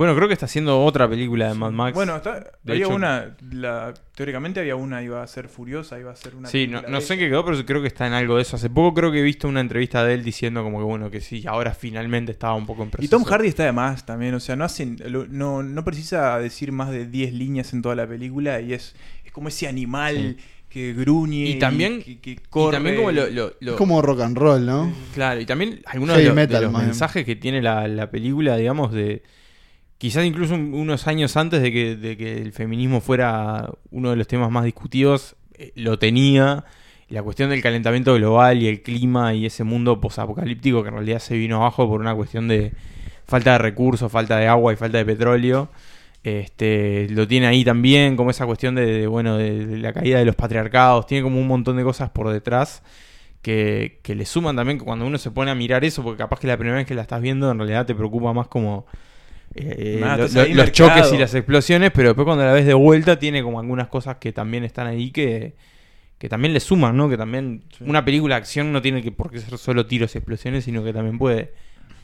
Bueno, creo que está haciendo otra película de Mad Max. Bueno, está- De había hecho- una. La, teóricamente había una, iba a ser furiosa, iba a ser una. Sí, no, sé en qué quedó, pero creo que está en algo de eso. Hace poco creo que he visto una entrevista de él diciendo como que bueno, que sí, ahora finalmente estaba un poco en Y. Tom Hardy está de más también, o sea, no hacen, no, no precisa decir más de 10 líneas en toda la película y es, es como ese animal que gruñe Y también- que, que Y también como lo, lo- lo- Es como rock and roll, ¿no? Claro, y también algunos Heavy de, los- de mensajes que tiene la, la película, digamos, de quizás incluso un- unos años antes de que, el feminismo fuera uno de los temas más discutidos, eh, lo tenía. La cuestión del calentamiento global y el clima y ese mundo posapocalíptico que en realidad se vino abajo por una cuestión de falta de recursos, falta de agua y falta de petróleo. Este, lo tiene ahí también, como esa cuestión de, bueno, de, la caída de los patriarcados, tiene como un montón de cosas por detrás que, que le suman también cuando uno se pone a mirar eso, porque capaz que la primera vez que la estás viendo en realidad te preocupa más como eh, Nada, lo- estás lo- ahí los mercado. choques y las explosiones, pero después cuando la ves de vuelta tiene como algunas cosas que también están ahí que, que también le suman, ¿no? Que también una película de acción no tiene que por qué ser solo tiros y explosiones, sino que también puede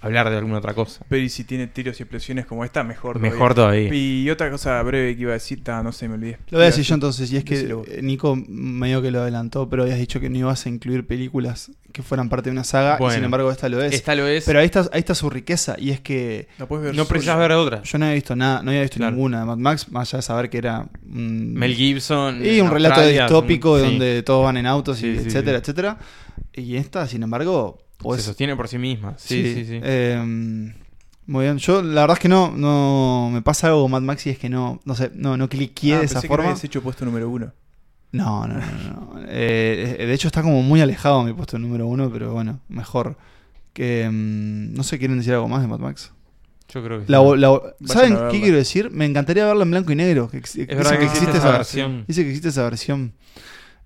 hablar de alguna otra cosa. Pero y si tiene tiros y explosiones como esta, mejor Mejor todavía. Y otra cosa breve que iba a decir, ta, no sé, me olvidé. Lo voy a decir yo entonces, y es que Nico medio que lo adelantó, pero habías dicho que no ibas a incluir películas que fueran parte de una saga, y sin embargo esta lo es. Esta lo es. Pero ahí está, ahí está su riqueza, y es que La puedes ver no precisas ver otra. yo no había visto nada, no había visto Claro. ninguna de Mad Max, más allá de saber que era Mel Gibson. y un relato Australia, distópico un- de sí. donde todos van en autos, y Sí, etcétera, sí. etcétera. Y esta, sin embargo, pues, se sostiene por sí misma. Sí, sí, sí. eh, muy bien. Yo, la verdad es que no, no me pasa algo con Mad Max y es que no, no sé, no, no cliqué Ah, de esa pensé que forma. hecho puesto número uno. No, no, no, no. Eh, de hecho está como muy alejado mi puesto número uno, pero bueno, mejor. Que mm, no sé, ¿quieren decir algo más de Mad Max? Yo creo que La- sí. la- ¿Saben qué quiero decir? Me encantaría verla en blanco y negro. Que, Es dice que existe esa versión. versión. Dice que existe esa versión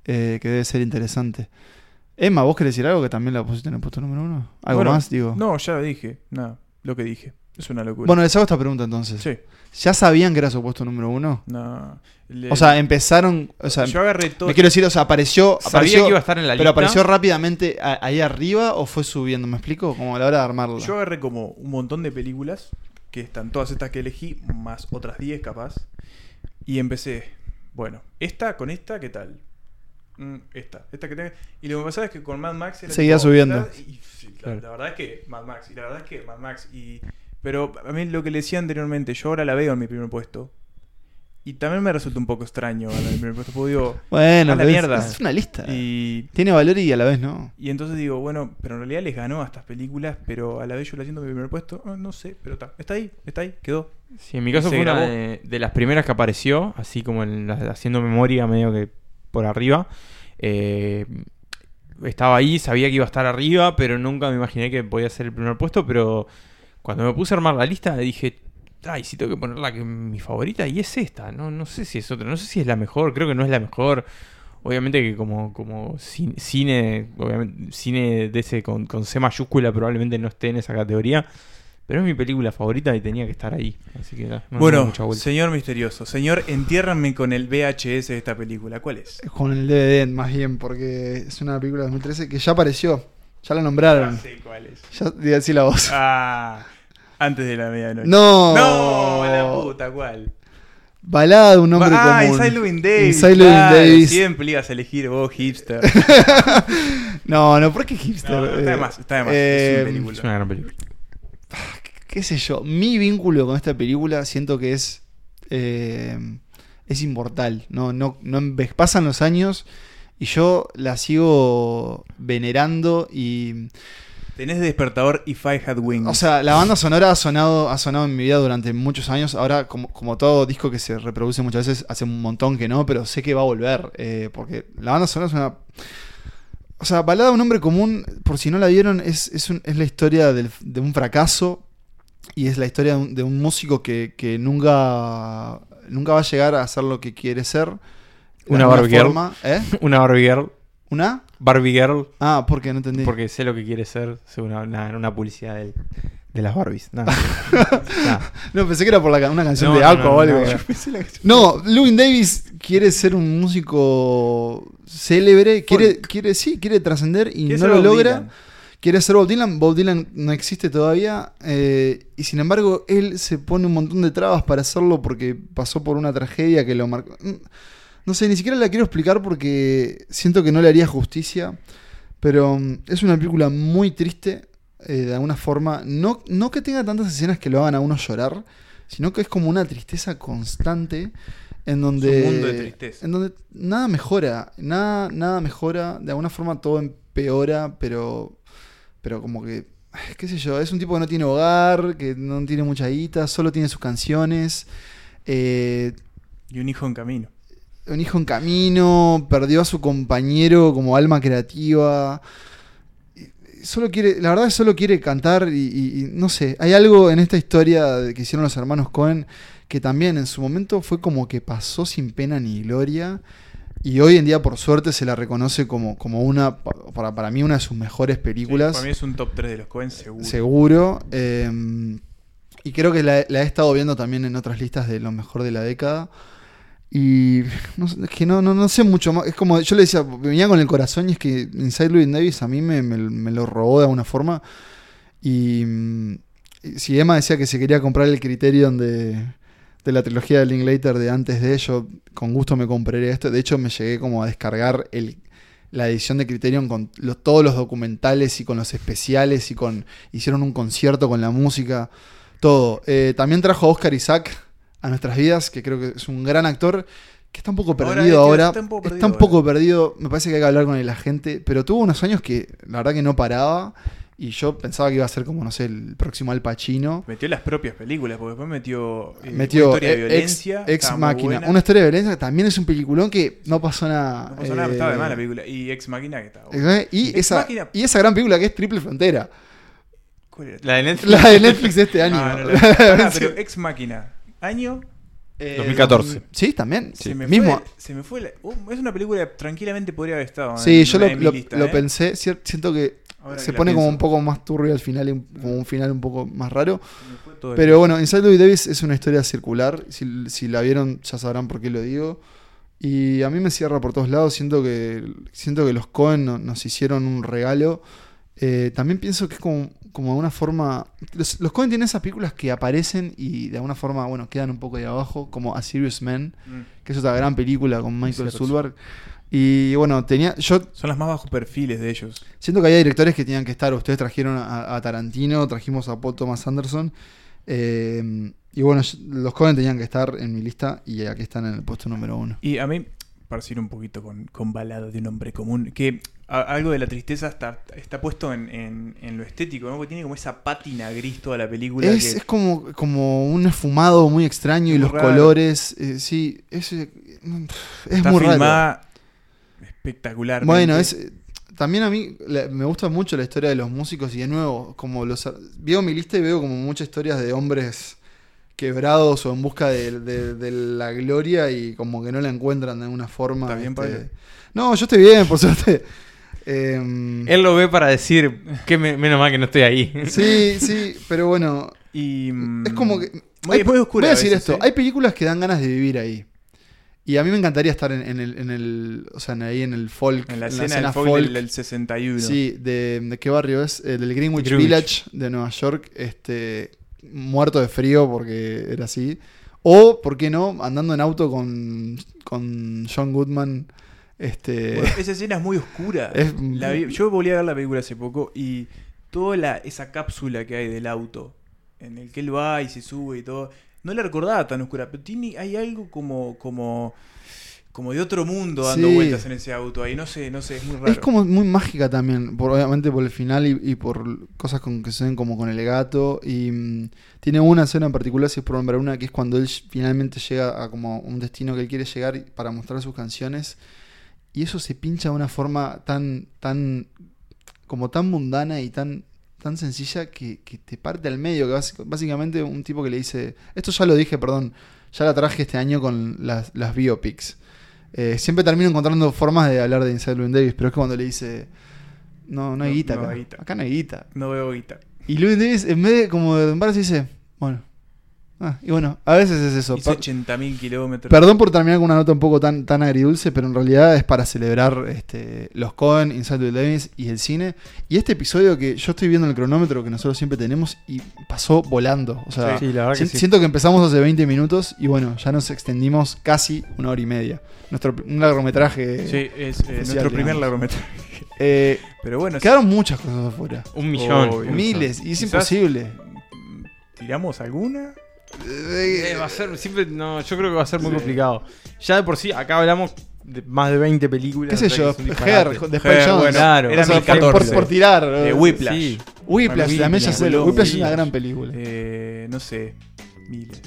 eh, que debe ser interesante. Emma, ¿vos querés decir algo que también la pusiste en el puesto número uno? ¿Algo Bueno, más? Digo. No, ya lo dije. Nada, lo que dije. Es una locura. Bueno, les hago esta pregunta entonces. sí. ¿Ya sabían que era su puesto número uno? No. Le- O sea, empezaron. O sea, yo agarré todo. me quiero decir, o sea, apareció. Sabía apareció que iba a estar en la pero lista. apareció rápidamente ahí arriba o fue subiendo, ¿me explico? Como a la hora de armarla. Yo agarré como un montón de películas, que están todas estas que elegí, más otras 10 capaz. Y empecé, bueno, esta con esta, ¿qué tal? Mm, esta, esta que tengo. Y lo que pasaba es que con Mad Max era Seguía tipo, subiendo. la- y, sí, la, Claro. la verdad es que Mad Max, y la verdad es que Mad Max. Y, pero a mí lo que le decía anteriormente, yo ahora la veo en mi primer puesto. Y también me resulta un poco extraño en el primer puesto, porque digo, bueno, a la pero es- una lista. y Tiene valor y a la vez no. y entonces digo, bueno, pero en realidad les ganó a estas películas, pero a la vez yo la siento en mi primer puesto. Ah, no sé, pero está, está ahí, está ahí, quedó. Sí, en mi caso Se fue una de las primeras que apareció, así como en la- haciendo memoria medio que por arriba. Eh, estaba ahí, sabía que iba a estar arriba, pero nunca me imaginé que podía ser el primer puesto. Pero cuando me puse a armar la lista dije, ay, si tengo que ponerla que es mi favorita, y es esta. No, no sé si es otra, no sé si es la mejor, creo que no es la mejor. Obviamente que como, como cin- cine, obviamente, cine de ese con, con C mayúscula probablemente no esté en esa categoría. Pero es mi película favorita y tenía que estar ahí. Así que no bueno, señor misterioso, señor, entiérranme con el VHS de esta película. ¿Cuál es? Con el DVD más bien, porque es una película de 2013 que ya apareció. Ya la nombraron. sé cuál es. Ya así la voz. Ah, antes de la medianoche. No. No, la puta, ¿cuál? Balada de un hombre ah, común. Inside Davis. Inside claro, Davis. Siempre ibas a elegir vos, hipster. No, no, ¿por qué hipster? No, no, está de Eh, más, está de más. eh, es una película. Es una gran película. Qué sé yo, mi vínculo con esta película siento que es eh, es inmortal. No, no, no pasan los años y yo la sigo venerando y Tenés de despertador If I Had Wings. o sea, la banda sonora ha sonado, ha sonado en mi vida durante muchos años. Ahora, como, como todo disco que se reproduce muchas veces, hace un montón que no, pero sé que va a volver. eh, porque la banda sonora es una. O sea, Balada de un hombre común, por si no la vieron, es, es, un- es la historia del- de un fracaso y es la historia de un, de un músico que, que nunca, nunca va a llegar a ser lo que quiere ser. De Una Barbie girl. ¿eh? Una Barbie Girl. ¿Una? Barbie Girl. Ah, porque no entendí. Porque sé lo que quiere ser una, una, una publicidad del- de las Barbies. Nada. Nada. No, pensé que era por la, una canción No, de Aqua no, o algo. Lewin Davis quiere ser un músico célebre, quiere, quiere, sí, quiere trascender y ¿Qué es no lo logra. Quiere ser Bob Dylan, Bob Dylan no existe todavía eh, y sin embargo él se pone un montón de trabas para hacerlo porque pasó por una tragedia que lo marcó. Mm, No sé, ni siquiera la quiero explicar porque siento que no le haría justicia, pero mm, es una película muy triste eh, de alguna forma. No, no que tenga tantas escenas que lo hagan a uno llorar, sino que es como una tristeza constante en donde, Es un mundo de tristeza. en donde nada mejora, nada, nada mejora, de alguna forma todo empeora, pero, pero como que, qué sé yo, es un tipo que no tiene hogar, que no tiene mucha guita, solo tiene sus canciones, eh, Y un hijo en camino. un hijo en camino, perdió a su compañero como alma creativa. Solo quiere, la verdad es que solo quiere cantar y, y- y no sé, hay algo en esta historia que hicieron los hermanos Cohen que también en su momento fue como que pasó sin pena ni gloria y hoy en día por suerte se la reconoce como, como una, para, para mí una de sus mejores películas. Sí, para mí es un top 3 de los Cohen seguro. Seguro. eh, y creo que la, la he estado viendo también en otras listas de lo mejor de la década. Y no, es que no, no, no sé mucho más. Es como yo le decía, venía con el corazón y es que Inside Louis Davis a mí me, me- me lo robó de alguna forma. Y mm, y si Emma decía que se quería comprar el Criterion de, de la trilogía de Linklater de antes de ello, con gusto me compraría esto. De hecho, me llegué como a descargar el, la edición de Criterion con los- todos los documentales y con los especiales y con hicieron un concierto con la música, todo. Eh, también trajo a Oscar Isaac a nuestras vidas, que creo que es un gran actor. Que está un poco perdido ahora. está un poco Está perdido un poco ahora. perdido. Me parece que hay que hablar con el agente. Pero tuvo unos años que la verdad que no paraba. Y yo pensaba que iba a ser como, no sé, el próximo Al Pacino. Metió las propias películas, porque después metió, eh, Metió una historia de eh, violencia. ex, ex máquina. Una historia de violencia que también es un peliculón que no pasó nada. No pasó nada, pero eh, estaba de más la película. Y Ex Máquina que estaba buena. eh, Y Ex esa, y esa gran película que es Triple Frontera. ¿Cuál era? La de Netflix. La de Netflix de este año. Ah, no, pará, pero Ex Máquina. Año. Eh, 2014. Sí, también. Se me Mismo. fue. Se me fue la- uh, es una película que tranquilamente podría haber estado. Sí, en- yo lo, en mi lo- lista, lo ¿eh? pensé. Siento que Ahora se pone como un poco más turbio al final, como un final un poco más raro. Pero bueno, Inside Louis Davis es una historia circular. Si, si la vieron, ya sabrán por qué lo digo. Y a mí me cierra por todos lados. Siento que, siento que los Cohen no- nos hicieron un regalo. Eh, también pienso que es como, como de una forma. Los, los Cohen tienen esas películas que aparecen y de alguna forma, bueno, quedan un poco ahí abajo, como A Serious Man, Mm. que es otra gran película con Michael Cierto. Sulberg. Y bueno, tenía. Yo Son las más bajos perfiles de ellos. Siento que había directores que tenían que estar. Ustedes trajeron a, a Tarantino, trajimos a Paul Thomas Anderson. eh, y bueno, los Cohen tenían que estar en mi lista y aquí están en el puesto número uno. Y a mí, para seguir un poquito con, con balada de un hombre común, que a- algo de la tristeza está, está puesto en, en- en lo estético, ¿no? Porque tiene como esa pátina gris toda la película. Es, que- es como, como un esfumado muy extraño y los raro. colores. eh, sí, es, eh, es está muy raro. Espectacular. Bueno, es. También a mí la- me gusta mucho la historia de los músicos y de nuevo, como los veo mi lista y veo como muchas historias de hombres quebrados o en busca de, de- de la gloria y como que no la encuentran de alguna forma. ¿Estás bien, este. No, yo estoy bien, por suerte. Em, Él lo ve para decir que me- menos mal que no estoy ahí. sí, sí, pero bueno, Y, mm, es como que... Muy, hay- muy oscura. voy a a decir veces, esto, ¿eh? hay películas que dan ganas de vivir ahí. Y a mí me encantaría estar en, en el, en el, o sea, en ahí en el folk, En la escena, del folk, del, del 61. Sí, de, ¿de qué barrio es? Eh, del Greenwich, Greenwich. Village de Nueva York, este muerto de frío porque era así. O, ¿por qué no? Andando en auto con, con John Goodman. Este, Bueno, esa escena es muy oscura. Es- La vi- yo volví a ver la película hace poco y toda la, esa cápsula que hay del auto en el que él va y se sube y todo, no la recordaba tan oscura, pero tiene, hay algo como, como, como de otro mundo dando Sí. vueltas en ese auto ahí. No sé, no sé, es muy raro. es como muy mágica también, por, obviamente por el final y, y por cosas con que se ven como con el gato. Y mm, tiene una escena en particular, si es por nombrar una, que es cuando él finalmente llega a como un destino que él quiere llegar para mostrar sus canciones. Y eso se pincha de una forma tan, tan, como tan mundana y tan, tan sencilla que, que te parte al medio. Que bás- básicamente un tipo que le dice, esto ya lo dije, perdón, ya la traje este año con las, las biopics. Eh, siempre termino encontrando formas de hablar de Inside Llewyn Davis, pero es que cuando le dice, no, no hay guita no acá. hay guita. Acá no hay guita. No veo guita. Y Llewyn Davis, en vez de como de embarse, dice, bueno. Ah, y bueno, a veces es eso. Hizo Per- 80.000 kilómetros. Perdón por terminar con una nota un poco tan, tan agridulce, pero en realidad es para celebrar este, los Cohen, Inside Llewyn Davis y el cine. Y este episodio que yo estoy viendo en el cronómetro que nosotros siempre tenemos y pasó volando. O sea, Sí, la verdad que sí. siento que empezamos hace 20 minutos y bueno, ya nos extendimos casi una hora y media. Nuestro un largometraje. Sí, es eh, nuestro primer digamos. largometraje. Eh, Pero bueno, quedaron muchas cosas afuera. Un millón. Miles, y es Quizás- imposible. ¿tiramos alguna? Eh, va a ser siempre. No, yo creo que va a ser muy complicado. Ya de por sí, acá hablamos de más de 20 películas. ¿Qué sé yo? es. Her, después Her, Jones. bueno, Claro. era O sea, por- 2014. Por, por tirar. Eh, eh, Whiplash. Sí. Whiplash, también ya sé. Whiplash, Whiplash es una gran película. Eh, no sé, miles.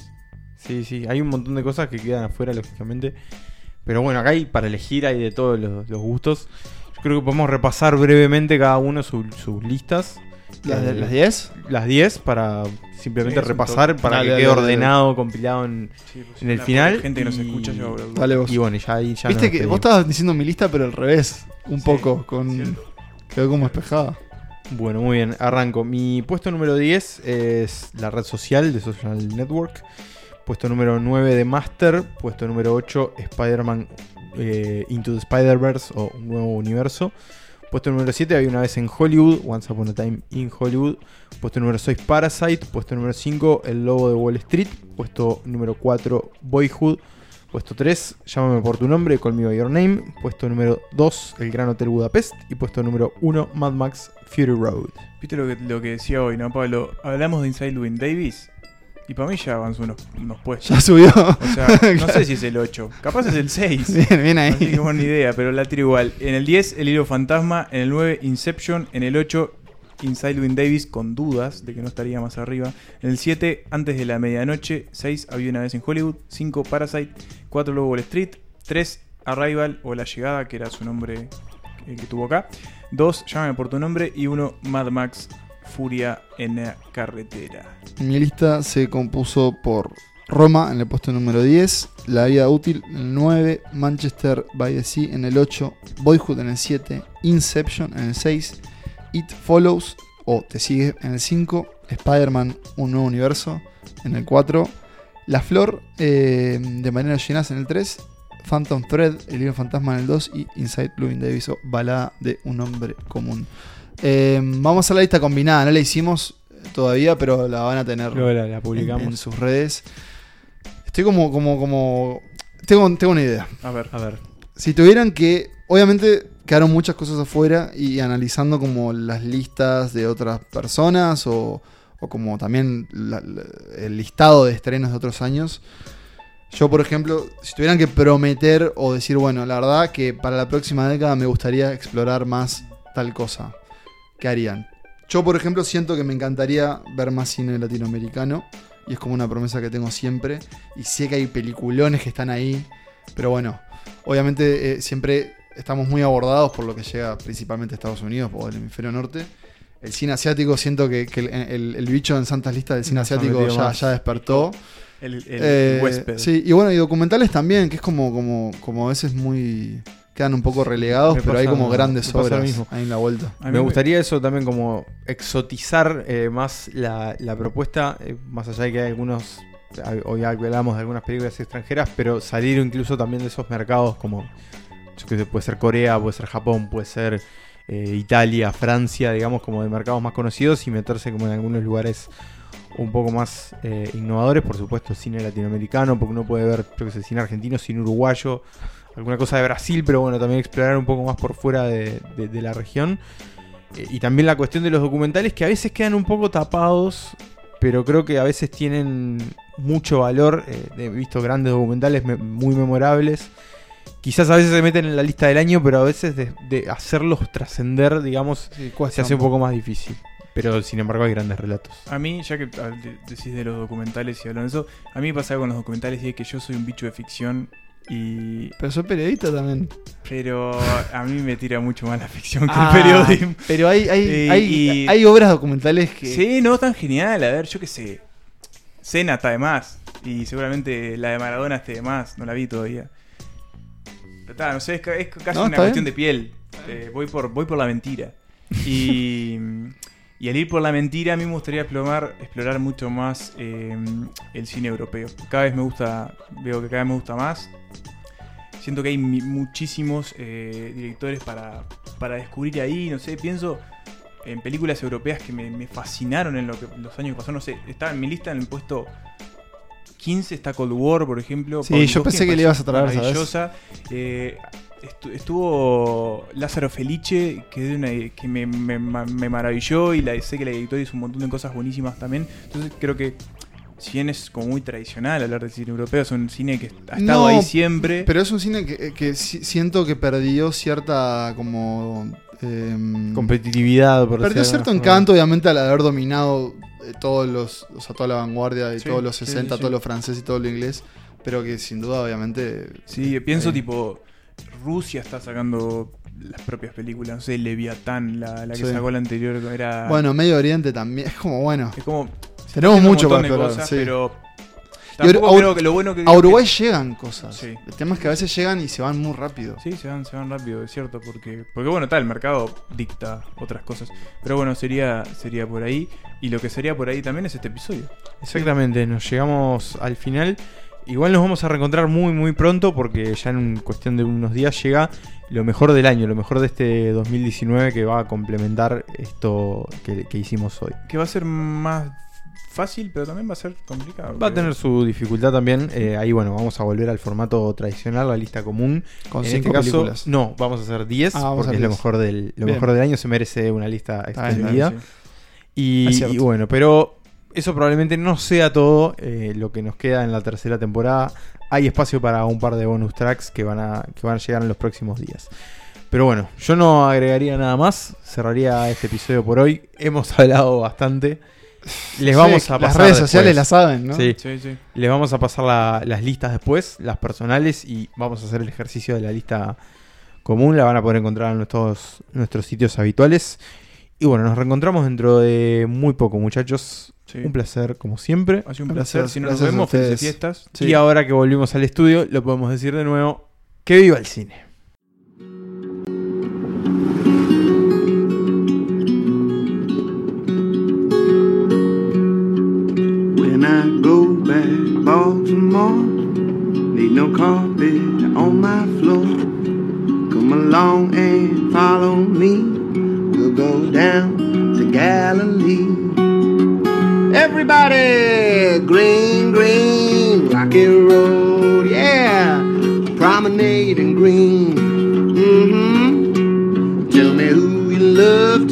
Sí, sí, hay un montón de cosas que quedan afuera, lógicamente. Pero bueno, acá hay para elegir, hay de todos los, los gustos. Yo creo que podemos repasar brevemente cada uno su- sus listas. ¿Las de- las 10? Las 10 para simplemente Sí, repasar, para Dale, que dale, quede dale, ordenado, compilado en... Sí, pues, En el la final, gente que nos y- escucha yo. Dale vos. Y bueno, ya ahí ya Viste que vos despedimos. estabas diciendo mi lista, pero al revés. Un Sí, poco. con cierto. Quedó como espejada. Bueno, muy bien, arranco. Mi puesto número 10 es la red social de Social Network. Puesto número 9 de Master. Puesto número 8, Spider-Man eh, Into the Spider-Verse o Un Nuevo Universo. Puesto número 7, Había una vez en Hollywood, Once Upon a Time in Hollywood. Puesto número 6, Parasite. Puesto número 5, El Lobo de Wall Street. Puesto número 4, Boyhood. Puesto 3, Llámame por tu nombre, Call Me By Your Name. Puesto número 2, El Gran Hotel Budapest. Y puesto número 1, Mad Max Fury Road. Viste lo que, lo que decía hoy, ¿no, Pablo? Hablamos de Inside Llewyn Davis. Y para mí ya avanzó unos, unos puestos. Ya subió. O sea, no sé si es el 8. Capaz es el 6. bien, bien No ahí. tengo ni idea, pero la tiro igual. En el 10, El Hilo Fantasma. En el 9, Inception. En el 8, Inside Llewyn Davis, con dudas de que no estaría más arriba. En el 7, Antes de la Medianoche. 6, Había una vez en Hollywood. 5, Parasite. 4, Lobo Wall Street. 3, Arrival o La Llegada, que era su nombre que, que tuvo acá. 2, Llámame por tu nombre. Y 1, Mad Max, Furia en la carretera. Mi lista se compuso por Roma en el puesto número 10, La Vida Útil en el 9, Manchester by the Sea en el 8, Boyhood en el 7, Inception en el 6, It Follows o Te Sigue en el 5, Spider-Man Un Nuevo Universo en el 4, La Flor eh, de Manera Llenas en el 3, Phantom Thread, El Hilo Fantasma en el 2 y Inside Llewyn Davis o Balada de un Hombre Común. Eh, vamos a hacer la lista combinada, no la hicimos todavía, pero la van a tener Luego la, la en, publicamos. en sus redes. Estoy como, como, como. Tengo, tengo una idea. A ver. A ver. Si tuvieran que. Obviamente quedaron muchas cosas afuera y analizando como las listas de otras personas o, o como también la- la- el listado de estrenos de otros años. Yo, por ejemplo, si tuvieran que prometer o decir, bueno, la verdad que para la próxima década me gustaría explorar más tal cosa, ¿qué harían? Yo, por ejemplo, siento que me encantaría ver más cine latinoamericano y es como una promesa que tengo siempre. Y sé que hay peliculones que están ahí, pero bueno, obviamente eh, siempre estamos muy abordados por lo que llega principalmente a Estados Unidos o el hemisferio norte. El cine asiático, siento que, que el, el- el bicho en santas listas del cine asiático ya, despertó. El, el Eh, huésped. Sí, y bueno, y documentales también, que es como, como, como a veces muy. Quedan un poco relegados, Me pero hay como grandes obras mismo. ahí en la vuelta. Me gustaría eso también como exotizar eh, más la, la propuesta, eh, más allá de que hay algunos, hoy hablamos de algunas películas extranjeras, pero salir incluso también de esos mercados como, yo qué sé, puede ser Corea, puede ser Japón, puede ser eh, Italia, Francia, digamos como de mercados más conocidos y meterse como en algunos lugares un poco más eh, innovadores, por supuesto cine latinoamericano, porque uno puede ver, yo qué sé, cine argentino, cine uruguayo, alguna cosa de Brasil, pero bueno, también explorar un poco más por fuera de, de- de la región. Eh, Y también la cuestión de los documentales que a veces quedan un poco tapados, pero creo que a veces tienen mucho valor. Eh, he visto grandes documentales me- muy memorables. Quizás a veces se meten en la lista del año, pero a veces de, de hacerlos trascender, digamos, se hace un poco más difícil. Pero sin embargo hay grandes relatos. A mí, ya que de- decís de los documentales y hablan de eso, a mí me pasa algo con los documentales y es que yo soy un bicho de ficción y... Pero soy periodista también. Pero a mí me tira mucho más la ficción que Ah, el periodismo. Pero hay, hay, Y- hay, y- hay obras documentales que. Sí, no, tan genial. A ver, yo qué sé. Cena está de más. Y seguramente la de Maradona esté de más. No la vi todavía. Pero está, no sé, es, ca- es casi No, una cuestión bien. de piel. Eh, voy, por, voy por la mentira. Y, y al ir por la mentira, a mí me gustaría explorar, explorar mucho más eh, el cine europeo. Cada vez me gusta, veo que cada vez me gusta más. Siento que hay muchísimos eh, directores para, para descubrir ahí. No sé, pienso en películas europeas que me, me fascinaron en lo que, los años que pasaron. No sé, está en mi lista en el puesto 15 está Cold War, por ejemplo. Sí, yo pensé que le ibas a traer, ¿sabes? Eh, estuvo Lázaro Felice, que, de una- que me, me- me maravilló y la, sé que la editora hizo un montón de cosas buenísimas también. Entonces creo que si bien es como muy tradicional hablar del cine europeo, es un cine que ha estado No, ahí siempre. Pero es un cine que, que si- siento que perdió cierta como... em, Competitividad, por Perdió de cierto encanto, obviamente, al haber dominado eh, todos los, o sea, toda la vanguardia de Sí, todos los sí, 60, sí, todo sí. lo francés y todo lo inglés, pero que sin duda, obviamente... Sí, pienso eh, tipo, Rusia está sacando las propias películas, no sé, Leviatán, la, la que Sí. sacó la anterior, era... Bueno, Medio Oriente también, es como bueno. es como... Tenemos mucho para explorar, cosas, sí. pero... Y Tampoco Ur- creo que lo bueno que... A Uruguay llegan cosas. Sí. El tema es que a veces llegan y se van muy rápido. Sí, se van, se van rápido, es cierto, porque, porque bueno, tal, el mercado dicta otras cosas. Pero bueno, sería, sería por ahí. Y lo que sería por ahí también es este episodio. Exactamente, nos llegamos al final. Igual nos vamos a reencontrar muy muy pronto porque ya en cuestión de unos días llega lo mejor del año, lo mejor de este 2019 que va a complementar esto que, que hicimos hoy. Que va a ser más fácil, pero también va a ser complicado. Va a tener su dificultad también. eh, ahí bueno, vamos a volver al formato tradicional, la lista común. Con en cinco este caso, películas. no, vamos a hacer 10 Ah, vamos a porque es lo 10. mejor del lo mejor del año, se merece una lista extendida. Sí. Y bueno, pero eso probablemente no sea todo eh, lo que nos queda en la tercera temporada. Hay espacio para un par de bonus tracks que van a, que van a llegar en los próximos días. Pero bueno, yo no agregaría nada más. Cerraría este episodio por hoy. Hemos hablado bastante. Les vamos Sí, a pasar Las redes después. sociales las saben, ¿no? Sí. Sí, sí. Les vamos a pasar la- las listas después, las personales, y vamos a hacer el ejercicio de la lista común. La van a poder encontrar en nuestros, nuestros sitios habituales. Y bueno, nos reencontramos dentro de muy poco, muchachos. Sí. Un placer, como siempre. Ha sido un placer. placer, Si nos gracias a vemos, felices fiestas. Sí. Y ahora que volvimos al estudio, lo podemos decir de nuevo: ¡Que viva el cine! When I go back Baltimore, need no carpet on my floor. Come along and follow me. We'll go down to Galilee. Everybody, green, green, rocky road, yeah. Promenade in green. Mm-hmm. Tell me who you love,